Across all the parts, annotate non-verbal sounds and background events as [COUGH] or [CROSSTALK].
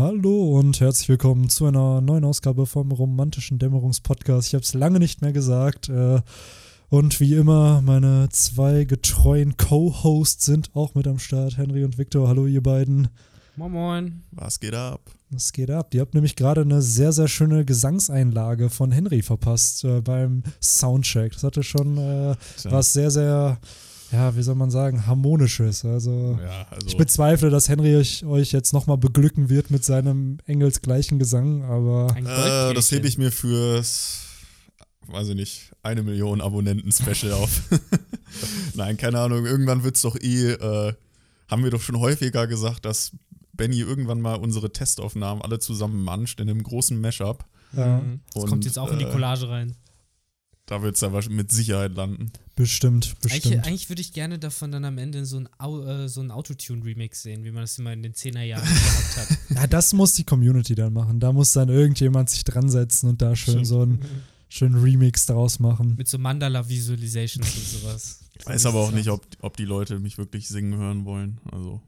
Hallo und herzlich willkommen zu einer neuen Ausgabe vom romantischen Dämmerungspodcast. Ich habe es lange nicht mehr gesagt. Äh, und wie immer, meine zwei getreuen Co-Hosts sind auch mit am Start. Henry und Victor. Hallo, ihr beiden. Moin Moin. Was geht ab? Was geht ab? Ihr habt nämlich gerade eine sehr, sehr schöne Gesangseinlage von Henry verpasst äh, beim Soundcheck. Das hatte schon äh, was sehr, sehr, ja, wie soll man sagen, harmonisches. Also, Ja, also ich bezweifle, dass Henry euch, euch jetzt nochmal beglücken wird mit seinem engelsgleichen Gesang, aber äh, das hebe ich mir fürs, weiß ich nicht, eine Million Abonnenten-Special auf. [LAUGHS] Nein, keine Ahnung. Irgendwann wird es doch eh, äh, haben wir doch schon häufiger gesagt, dass Benny irgendwann mal unsere Testaufnahmen alle zusammen manscht in einem großen Mashup. ja, Mhm. Das Und, kommt jetzt auch in die Collage rein. Da wird es aber mit Sicherheit landen. bestimmt, Eigentlich, bestimmt. eigentlich würde ich gerne davon dann am Ende so ein, Au, äh, so ein Autotune-Remix sehen, wie man das immer in den 10er Jahren [LAUGHS] gehabt hat. Ja, das muss die Community dann machen. Da muss dann irgendjemand sich dran setzen und da schön Stimmt. so einen [LAUGHS] schönen Remix daraus machen. Mit so Mandala-Visualizations und sowas. Ich weiß aber auch nicht, ob, ob die Leute mich wirklich singen hören wollen. Also,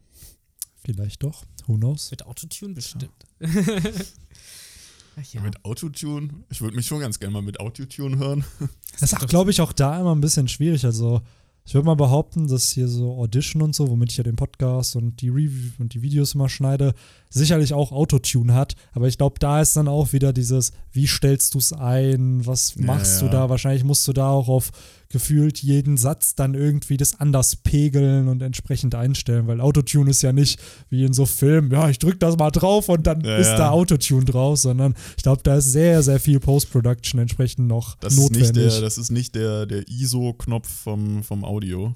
Vielleicht doch. Who knows? Mit Autotune bestimmt. Ach [LAUGHS] ja. mit Autotune, ich würde mich schon ganz gerne mal mit Autotune hören. Das ist auch, glaube ich, auch da immer ein bisschen schwierig. Also, ich würde mal behaupten, dass hier so Audition und so, womit ich ja den Podcast und die Review und die Videos immer schneide, sicherlich auch Autotune hat. Aber ich glaube, da ist dann auch wieder dieses, wie stellst du es ein? Was Ja, machst du ja. da? Wahrscheinlich musst du da auch auf gefühlt jeden Satz dann irgendwie das anders pegeln und entsprechend einstellen, weil Autotune ist ja nicht wie in so Filmen, ja, ich drück das mal drauf und dann Ja, ist ja. da Autotune drauf, sondern ich glaube, da ist sehr, sehr viel Post-Production entsprechend noch Das ist notwendig. nicht der, das ist nicht der, der ISO-Knopf vom, vom Audio,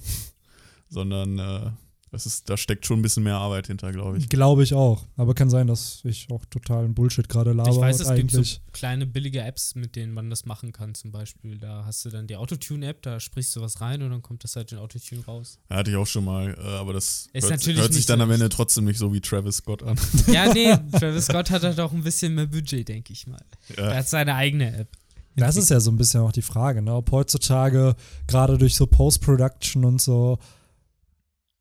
sondern äh, das ist, da steckt schon ein bisschen mehr Arbeit hinter, glaube ich. Glaube ich auch. Aber kann sein, dass ich auch totalen Bullshit gerade laber. Ich weiß, es gibt so eigentlich. kleine billige Apps, mit denen man das machen kann. Zum Beispiel, da hast du dann die Autotune-App, da sprichst du was rein und dann kommt das halt in Autotune raus. Hatte ich auch schon mal, äh, aber das Ist hört, natürlich hört sich dann so am Ende trotzdem nicht so wie Travis Scott an. [LAUGHS] Ja, nee, [LAUGHS] Travis Scott hat halt auch ein bisschen mehr Budget, denke ich mal. Er ja. hat seine eigene App. Das ist ja so ein bisschen auch die Frage, ne? ob heutzutage gerade durch so Post-Production und so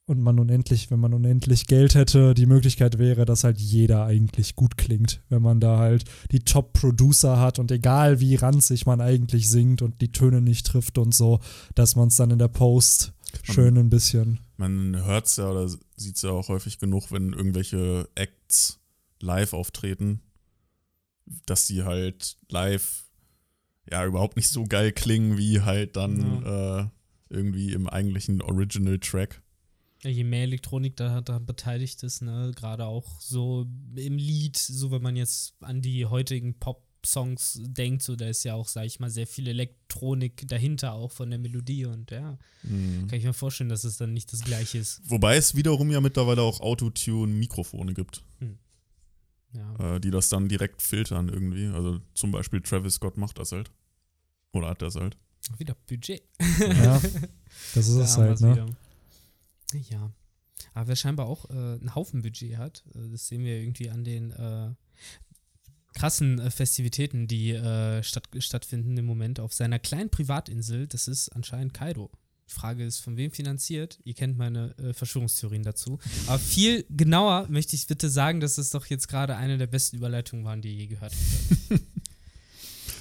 und man unendlich, wenn man unendlich Geld hätte, die Möglichkeit wäre, dass halt jeder eigentlich gut klingt, wenn man da halt die Top-Producer hat und egal wie ranzig man eigentlich singt und die Töne nicht trifft und so, dass man es dann in der Post schön ein bisschen. Man hört es ja oder sieht es ja auch häufig genug, wenn irgendwelche Acts live auftreten, dass die halt live ja überhaupt nicht so geil klingen wie halt dann äh, irgendwie im eigentlichen Original-Track. Ja, je mehr Elektronik da, da beteiligt ist, ne, gerade auch so im Lied, so wenn man jetzt an die heutigen Pop-Songs denkt, so da ist ja auch, sag ich mal, sehr viel Elektronik dahinter auch von der Melodie und ja, Mhm. kann ich mir vorstellen, dass es dann nicht das gleiche ist. Wobei es wiederum ja mittlerweile auch Autotune-Mikrofone gibt, Ja. äh, die das dann direkt filtern irgendwie. Also zum Beispiel Travis Scott macht das halt. Oder hat das halt. Wieder Budget. Ja, das ist es halt, ne? wieder. Ja. Aber wer scheinbar auch äh, einen Haufen Budget hat, äh, das sehen wir irgendwie an den äh, krassen äh, Festivitäten, die äh, statt, stattfinden im Moment auf seiner kleinen Privatinsel. Das ist anscheinend Kairo. Die Frage ist, von wem finanziert? Ihr kennt meine äh, Verschwörungstheorien dazu. Aber viel genauer möchte ich bitte sagen, dass es doch jetzt gerade eine der besten Überleitungen waren, die ihr je gehört habt. [LAUGHS]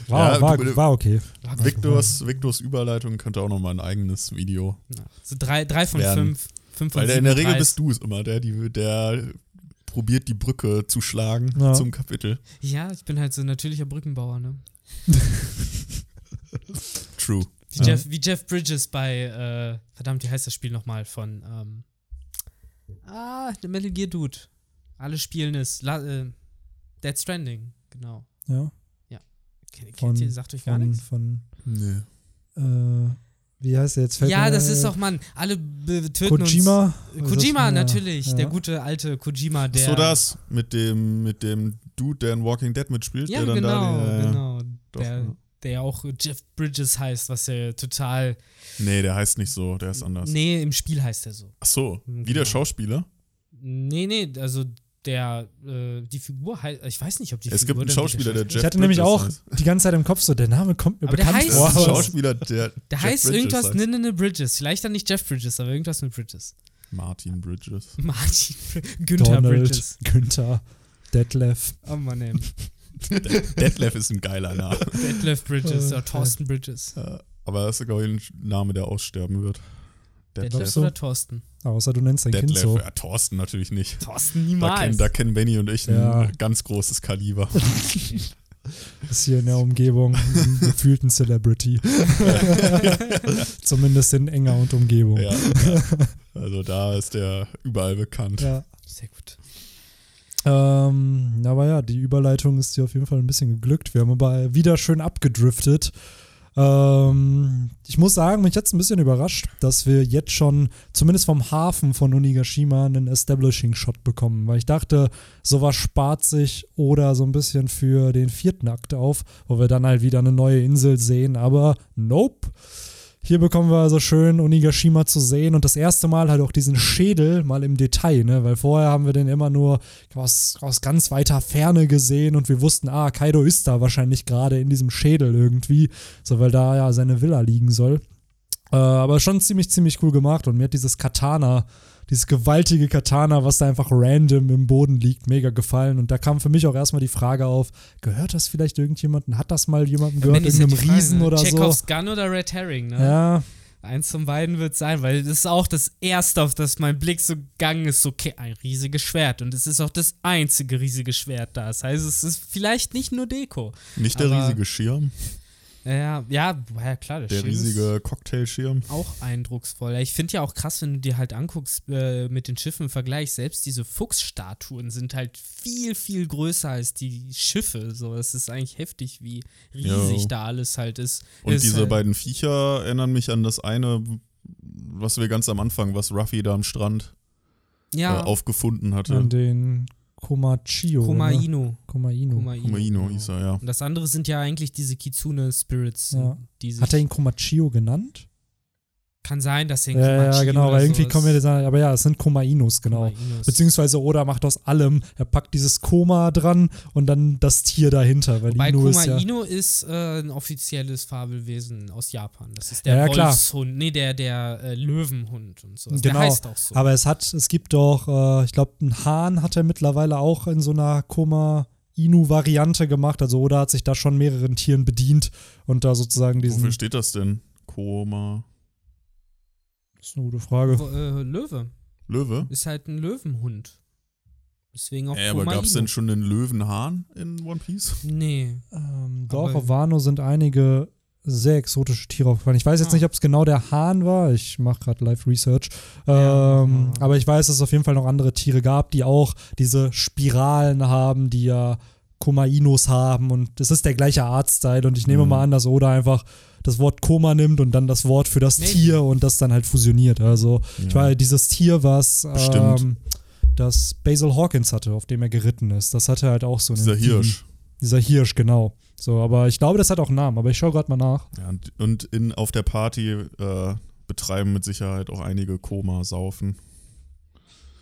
War, Ja, war, du- war okay. Victors, Victors Überleitung könnte auch nochmal ein eigenes Video. Ja. So drei, drei von Werden. fünf. Fünf von Weil der, in der Regel bist du es immer, der, die, der probiert die Brücke zu schlagen Ja. zum Kapitel. Ja, ich bin halt so ein natürlicher Brückenbauer, ne? [LAUGHS] True. Wie, Ja. Jeff, wie Jeff Bridges bei, äh, verdammt, wie heißt das Spiel nochmal von, ähm, ah, der Metal Gear Dude. Alle spielen es. La, äh, Dead Stranding, genau. Ja, Kennt, Von- kennt ihr, sagt euch gar von, nichts? von Nee. äh, wie heißt der jetzt? Fällt Ja, mir, das ist äh, doch, Mann, alle töten Kojima. uns. Kojima, natürlich, ja. der gute alte Kojima, der. so das mit dem, mit dem Dude, der in Walking Dead mitspielt, Ja, der dann genau, da. den- genau. Doch, der, der ja auch Jeff Bridges heißt, was ja total. Nee, der heißt nicht so, der ist anders. Nee, im Spiel heißt er so. Ach so, wie Genau. der Schauspieler? Nee, nee, also der, äh, die Figur heißt, ich weiß nicht, ob die Es Figur gibt einen Schauspieler, der Jeff Jeff Ich hatte nämlich auch heißt. die ganze Zeit im Kopf so, der Name kommt mir Aber der bekannt heißt- vor. Aber- Schauspieler, der. Der Jeff heißt Bridges irgendwas, heißt. ne, ne, ne, Bridges. Vielleicht dann nicht Jeff Bridges, aber irgendwas mit Bridges. Martin Bridges. [LAUGHS] Martin, Günther Donald, Bridges. Günther. Detlef. Oh Mann, ey. [LAUGHS] Detlef ist ein geiler Name. Detlef Bridges Oh, oder Thorsten Bridges. Aber das ist, glaube ich, ein Name, der aussterben wird. Detlef Glaubst du? oder Thorsten? Außer du nennst dein Kind Detlef, so. ja, Thorsten natürlich nicht. Thorsten Da niemals. kennen, da kennen Benny und ich ein Ja. ganz großes Kaliber. [LAUGHS] Ist hier in der Umgebung ein gefühlten Celebrity. [LAUGHS] Zumindest in enger und Umgebung. ja, ja. Also da ist der überall bekannt. Ja. Sehr gut. Ähm, aber ja, die Überleitung ist dir auf jeden Fall ein bisschen geglückt. Wir haben aber wieder schön abgedriftet. Ähm, ich muss sagen, mich jetzt ein bisschen überrascht, dass wir jetzt schon zumindest vom Hafen von Onigashima einen Establishing-Shot bekommen, weil ich dachte, sowas spart sich oder so ein bisschen für den vierten Akt auf, wo wir dann halt wieder eine neue Insel sehen, aber nope. Hier bekommen wir also schön Onigashima zu sehen und das erste Mal halt auch diesen Schädel mal im Detail, ne? Weil vorher haben wir den immer nur aus, aus ganz weiter Ferne gesehen und wir wussten, ah, Kaido ist da wahrscheinlich gerade in diesem Schädel irgendwie, so weil da ja seine Villa liegen soll. Äh, aber schon ziemlich, ziemlich cool gemacht und mir hat dieses Katana, dieses gewaltige Katana, was da einfach random im Boden liegt, mega gefallen. Und da kam für mich auch erstmal die Frage auf, gehört das vielleicht irgendjemandem? Hat das mal jemandem gehört? Jetzt Irgendeinem Frage, Riesen ne? oder so? Chekhovs Gun oder Red Herring, ne? Ja, Eins von beiden wird sein, weil das ist auch das erste, auf das mein Blick so gegangen ist, so, okay, ein riesiges Schwert. Und es ist auch das einzige riesige Schwert da. Das heißt, es ist vielleicht nicht nur Deko. Nicht der riesige Schirm, Ja, ja, ja klar, der, der riesige Cocktailschirm. auch eindrucksvoll. Ich finde ja auch krass, wenn du dir halt anguckst äh, mit den Schiffen im Vergleich, selbst diese Fuchsstatuen sind halt viel, viel größer als die Schiffe. So, es ist eigentlich heftig, wie riesig Jo. da alles halt ist. Und ist diese halt, beiden Viecher erinnern mich an das eine, was wir ganz am Anfang, was Ruffy da am Strand ja, äh, aufgefunden hatte. an den Komachio. Ne? Komaino. Komaino. Kumaino hieß er, ja. Und das andere sind ja eigentlich diese Kitsune Spirits. Ja. Die sich, Hat er ihn Komachio genannt? Kann sein, dass er Ja, ja, genau, weil irgendwie kommen wir das an, aber ja, es sind Komainos, genau. Komainos. Beziehungsweise Oda macht aus allem, er packt dieses Koma dran und dann das Tier dahinter, weil Wobei Inu ist ja. Komaino ist, äh, ein offizielles Fabelwesen aus Japan. Das ist der Ja. Wolfshund, nee, der, der äh, Löwenhund und so. Der Genau, heißt auch so. Aber es hat, es gibt doch, äh, ich glaube, einen Hahn hat er mittlerweile auch in so einer Koma Inu-Variante gemacht. Also Oda hat sich da schon mehreren Tieren bedient und da sozusagen diesen. Wofür steht das denn? Koma. Das ist eine gute Frage. Wo, äh, Löwe Löwe? ist halt ein Löwenhund. Deswegen auch Ey, aber gab es denn schon einen Löwenhahn in One Piece? Nee. Ähm, doch, Aber- auf Wano sind einige sehr exotische Tiere aufgefallen. Ich weiß jetzt Ah. nicht, ob es genau der Hahn war. Ich mache gerade Live-Research. Ja, Ähm, mal. aber ich weiß, dass es auf jeden Fall noch andere Tiere gab, die auch diese Spiralen haben, die ja Komainos haben. Und es ist der gleiche Artstyle. Und ich nehme Mhm. mal an, dass Oda einfach das Wort Koma nimmt und dann das Wort für das Maybe. Tier und das dann halt fusioniert. Also, ich Ja. war dieses Tier, was ähm, das Basil Hawkins hatte, auf dem er geritten ist. Das hatte halt auch so einen Dieser. Hirsch. Dieser Hirsch, genau. So, aber ich glaube, das hat auch einen Namen, aber ich schaue gerade mal nach. Ja, und und in, auf der Party äh, betreiben mit Sicherheit auch einige Koma-Saufen.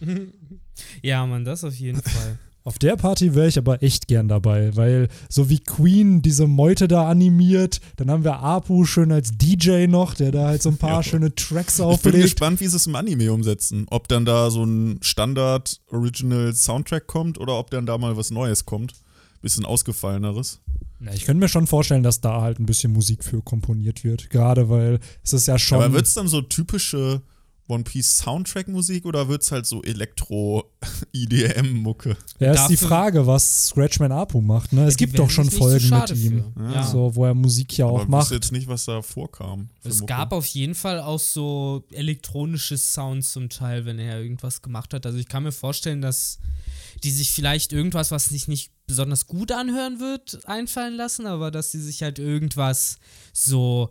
[LAUGHS] ja, Mann, das auf jeden Fall. Auf der Party wäre ich aber echt gern dabei, weil so wie Queen diese Meute da animiert, dann haben wir Apu schön als DJ noch, der da halt so ein paar [LAUGHS] Ja. schöne Tracks Ich bin auflegt. gespannt, wie sie es im Anime umsetzen. Ob dann da so ein Standard-Original-Soundtrack kommt oder ob dann da mal was Neues kommt. Bisschen ausgefalleneres. Ja, ich könnte mir schon vorstellen, dass da halt ein bisschen Musik für komponiert wird, gerade weil es ist ja schon. Aber wird es dann so typische One Piece Soundtrack-Musik oder wird es halt so Elektro-IDM-Mucke? [LAUGHS] ja, ist die dafür- Frage, was Scratchman Apu macht. Ne? Es Ja, gibt doch schon nicht so Folgen mit ihm. Ja. So wo er Musik ja auch Aber ich macht. wusste jetzt nicht, was da vorkam. Es Mucke. gab auf jeden Fall auch so elektronische Sounds zum Teil, wenn er irgendwas gemacht hat. Also ich kann mir vorstellen, dass die sich vielleicht irgendwas, was sich nicht besonders gut anhören wird, einfallen lassen, aber dass sie sich halt irgendwas so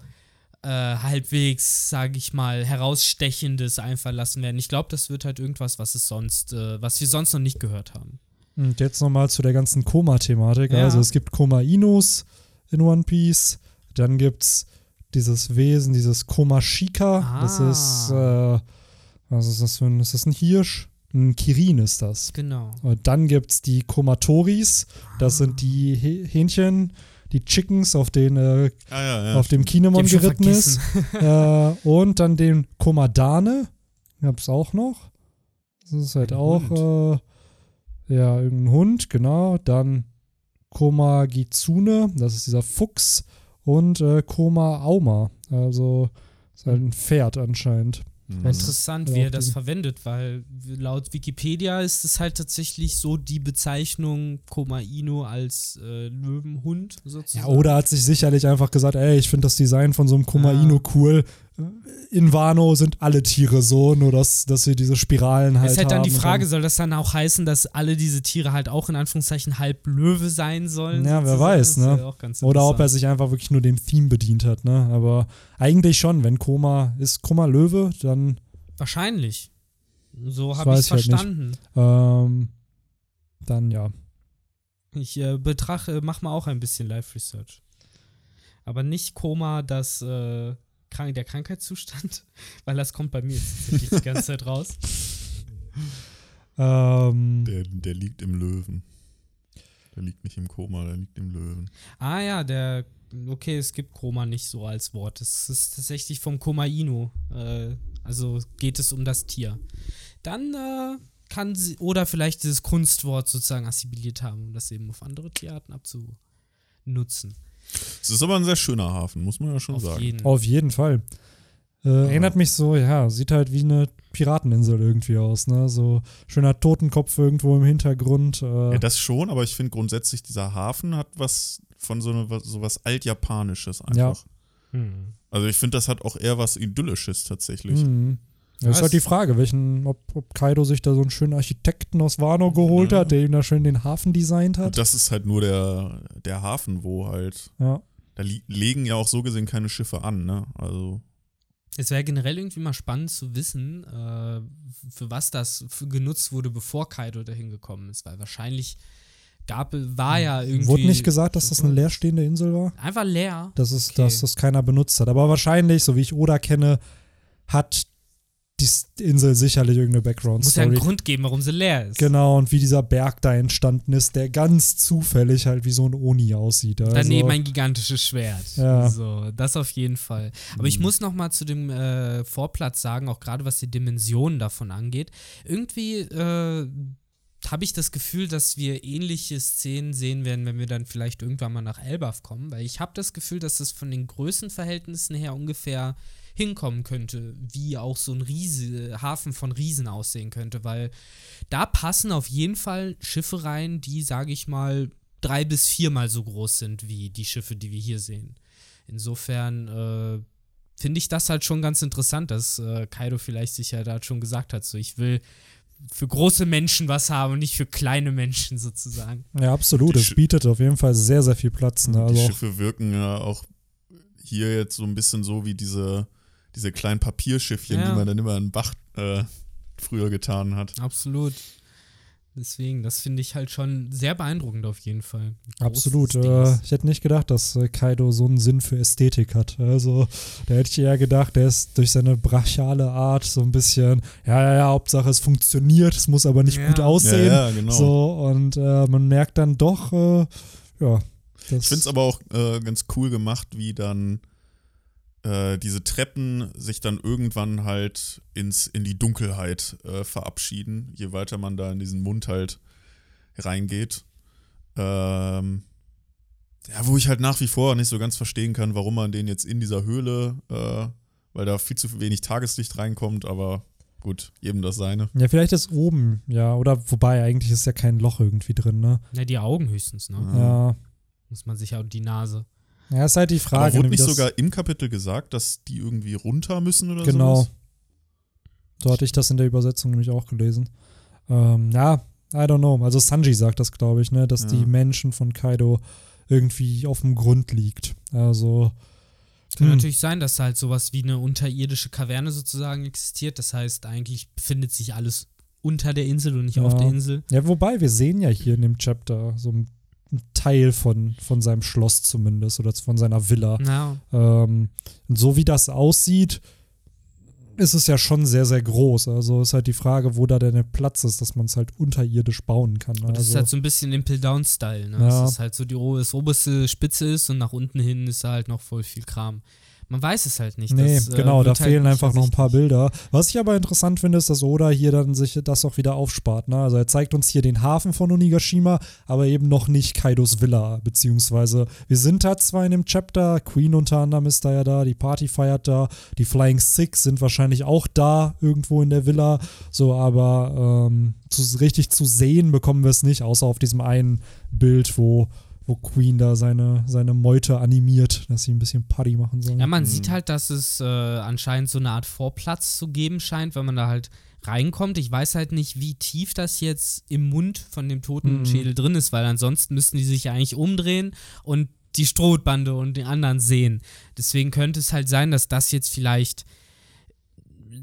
äh, halbwegs, sage ich mal, herausstechendes einfallen lassen werden. Ich glaube, das wird halt irgendwas, was es sonst, äh, was wir sonst noch nicht gehört haben. Und jetzt nochmal zu der ganzen Koma-Thematik. Ja. Also es gibt Koma-Inos in One Piece, dann gibt es dieses Wesen, dieses Koma-Shika. Das Ah. ist, äh, was ist das für ein, ist das ein Hirsch? Ein Kirin ist das. Genau. Und dann gibt es die Komatoris, das sind die Hä- Hähnchen, die Chickens, auf denen äh, Ah, ja, ja. auf dem Kinemon geritten ist. äh, [LAUGHS] und dann den Komadane, gab es auch noch. Das ist halt Ein auch, äh, Ja, irgendein Hund, genau. Dann Koma Gitsune, das ist dieser Fuchs. Und äh, Koma Auma, also ist halt ein Pferd anscheinend. Mhm. Interessant, Ja, wie er das verwendet, weil laut Wikipedia ist es halt tatsächlich so die Bezeichnung Koma Inu als äh, Löwenhund Ja, sozusagen. oder hat sich sicherlich einfach gesagt, ey, ich finde das Design von so einem Koma Ah. Inu cool. In Wano sind alle Tiere so, nur dass, dass sie diese Spiralen halt ist halt dann die Frage, soll das dann auch heißen, dass alle diese Tiere halt auch in Anführungszeichen halb Löwe sein sollen? Ja, wer weiß, ne? Oder ob er sich einfach wirklich nur dem Theme bedient hat, ne? Aber eigentlich schon, wenn Koma ist Koma Löwe, dann Wahrscheinlich. So habe ich es halt verstanden. ähm, dann ja. Ich äh, betrachte, mach mal auch ein bisschen Live-Research. Aber nicht Koma, das äh, krank, der Krankheitszustand, [LAUGHS] weil das kommt bei mir jetzt tatsächlich die ganze Zeit raus. Ähm, Der, der liegt im Löwen. Der liegt nicht im Koma, der liegt im Löwen. Ah ja, der, okay, es gibt Koma nicht so als Wort. Es ist tatsächlich vom Koma Inu. Äh, also geht es um das Tier. Dann äh, kann sie, oder vielleicht dieses Kunstwort sozusagen assimiliert haben, um das eben auf andere Tierarten abzunutzen. Es ist aber ein sehr schöner Hafen, muss man ja schon auf sagen. jeden auf jeden Fall. Äh, erinnert mich so, ja, sieht halt wie eine Pirateninsel irgendwie aus, ne? So schöner Totenkopf irgendwo im Hintergrund. Äh, Ja, das schon, aber ich finde grundsätzlich, dieser Hafen hat was von so, eine, was- so was Altjapanisches einfach. Hm. Also ich finde, das hat auch eher was Idyllisches tatsächlich. Mhm. Ja, ist halt die Frage, welchen, ob, ob Kaido sich da so einen schönen Architekten aus Wano geholt Ja. hat, der ihm da schön den Hafen designt Und hat. das ist halt nur der, der Hafen, wo halt, Ja. da legen ja auch so gesehen keine Schiffe an, ne? Also, Es wäre generell irgendwie mal spannend zu wissen, äh, für was das genutzt wurde, bevor Kaido dahin gekommen ist, weil wahrscheinlich gab, war ja irgendwie. Wurde nicht gesagt, dass das eine leerstehende Insel war? Einfach leer. Dass, es, Okay. dass das keiner benutzt hat. Aber wahrscheinlich, so wie ich Oda kenne, hat die Insel sicherlich irgendeine Muss ja einen Grund geben, warum sie leer ist. Genau, und wie dieser Berg da entstanden ist, der ganz zufällig halt wie so ein Oni aussieht. Also, Daneben ein gigantisches Schwert. Ja. So, das auf jeden Fall. Aber ich muss noch mal zu dem äh, Vorplatz sagen, auch gerade was die Dimensionen davon angeht. Irgendwie äh, habe ich das Gefühl, dass wir ähnliche Szenen sehen werden, wenn wir dann vielleicht irgendwann mal nach Elbaf kommen, weil ich habe das Gefühl, dass es von den Größenverhältnissen her ungefähr hinkommen könnte, wie auch so ein Riese, Hafen von Riesen aussehen könnte, weil da passen auf jeden Fall Schiffe rein, die, sage ich mal, drei bis viermal so groß sind wie die Schiffe, die wir hier sehen. Insofern äh, finde ich das halt schon ganz interessant, dass äh, Kaido vielleicht sich ja da schon gesagt hat, so ich will für große Menschen was haben und nicht für kleine Menschen sozusagen. Ja, absolut. Die Es bietet auf jeden Fall sehr, sehr viel Platz. Ne? die Also auch, Schiffe wirken ja auch hier jetzt so ein bisschen so wie diese, diese kleinen Papierschiffchen, Ja. die man dann immer in Bach äh, früher getan hat. Absolut. Deswegen, das finde ich halt schon sehr beeindruckend auf jeden Fall. Absolut. Äh, ich hätte nicht gedacht, dass äh, Kaido so einen Sinn für Ästhetik hat. Also, da hätte ich eher gedacht, der ist durch seine brachiale Art so ein bisschen, ja, ja, ja, Hauptsache es funktioniert, es muss aber nicht Ja. gut aussehen. Ja, ja, genau. So, und äh, man merkt dann doch, äh, ja. Das, Ich finde es aber auch äh, ganz cool gemacht, wie dann äh, diese Treppen sich dann irgendwann halt ins, in die Dunkelheit äh, verabschieden, je weiter man da in diesen Mund halt reingeht. Ähm, ja, wo ich halt nach wie vor nicht so ganz verstehen kann, warum man den jetzt in dieser Höhle, äh, weil da viel zu wenig Tageslicht reinkommt, aber gut, jedem das seine. Ja, vielleicht ist oben, ja, oder wobei, eigentlich ist ja kein Loch irgendwie drin, ne? Ja, die Augen höchstens, ne? Ja. Ja. Muss man sich ja und die Nase. Ja, ist halt die Aber Frage. wurde ne, nicht sogar im Kapitel gesagt, dass die irgendwie runter müssen oder Genau. sowas? So hatte ich das in der Übersetzung nämlich auch gelesen. Ähm, ja, I don't know. Also Sanji sagt das, glaube ich, ne, dass Ja. die Menschen von Kaido irgendwie auf dem Grund liegt. Also Kann Hm. natürlich sein, dass halt sowas wie eine unterirdische Kaverne sozusagen existiert. Das heißt, eigentlich befindet sich alles unter der Insel und nicht Ja. auf der Insel. Ja, wobei, wir sehen ja hier in dem Chapter so ein ein Teil von, von seinem Schloss zumindest oder von seiner Villa. Ja, Ähm, und so wie das aussieht, ist es ja schon sehr, sehr groß. Also ist halt die Frage, wo da denn der Platz ist, dass man es halt unterirdisch bauen kann. und das also, ist halt so ein bisschen Impel Down Style. Ne? Ja. Das ist halt so die das oberste Spitze ist und nach unten hin ist da halt noch voll viel Kram. Man weiß es halt nicht. Nee, Das, äh, genau, da wird halt fehlen einfach noch ein paar. Bilder. Was ich aber interessant finde, ist, dass Oda hier dann sich das auch wieder aufspart. Ne? Also er zeigt uns hier den Hafen von Onigashima, aber eben noch nicht Kaidos Villa. Beziehungsweise wir sind da zwar in dem Chapter, Queen unter anderem ist da ja da, die Party feiert da, die Flying Six sind wahrscheinlich auch da irgendwo in der Villa. So, aber ähm, zu, richtig zu sehen bekommen wir es nicht, außer auf diesem einen Bild, wo wo Queen da seine, seine Meute animiert, dass sie ein bisschen Party machen soll. Ja, man sieht halt, dass es äh, anscheinend so eine Art Vorplatz zu geben scheint, wenn man da halt reinkommt. Ich weiß halt nicht, wie tief das jetzt im Mund von dem toten Mhm. Schädel drin ist, weil ansonsten müssten die sich ja eigentlich umdrehen und die Strohbande und den anderen sehen. Deswegen könnte es halt sein, dass das jetzt vielleicht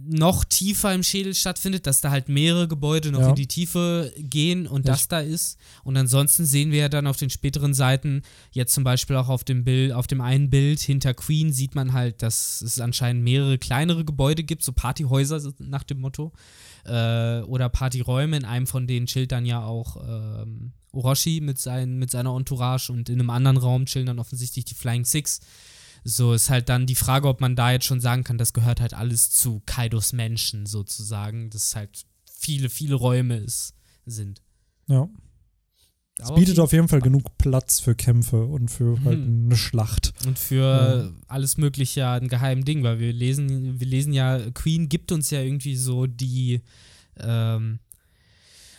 noch tiefer im Schädel stattfindet, dass da halt mehrere Gebäude noch Ja. in die Tiefe gehen und Ja, das da ist. Und ansonsten sehen wir ja dann auf den späteren Seiten, jetzt zum Beispiel auch auf dem Bild, auf dem einen Bild hinter Queen sieht man halt, dass es anscheinend mehrere kleinere Gebäude gibt, so Partyhäuser nach dem Motto. Äh, oder Partyräume. In einem von denen chillt dann ja auch ähm, Orochi mit, sein, mit seiner Entourage und in einem anderen Raum chillen dann offensichtlich die Flying Six. So ist halt dann die Frage, ob man da jetzt schon sagen kann, das gehört halt alles zu Kaidos Menschen sozusagen, dass halt viele, viele Räume ist, sind. Ja. Es bietet auf jeden Fall genug Platz für Kämpfe und für halt Mhm. eine Schlacht. Und für alles Mögliche ja ein geheimen Ding, weil wir lesen, wir lesen ja, Queen gibt uns ja irgendwie so die, ähm,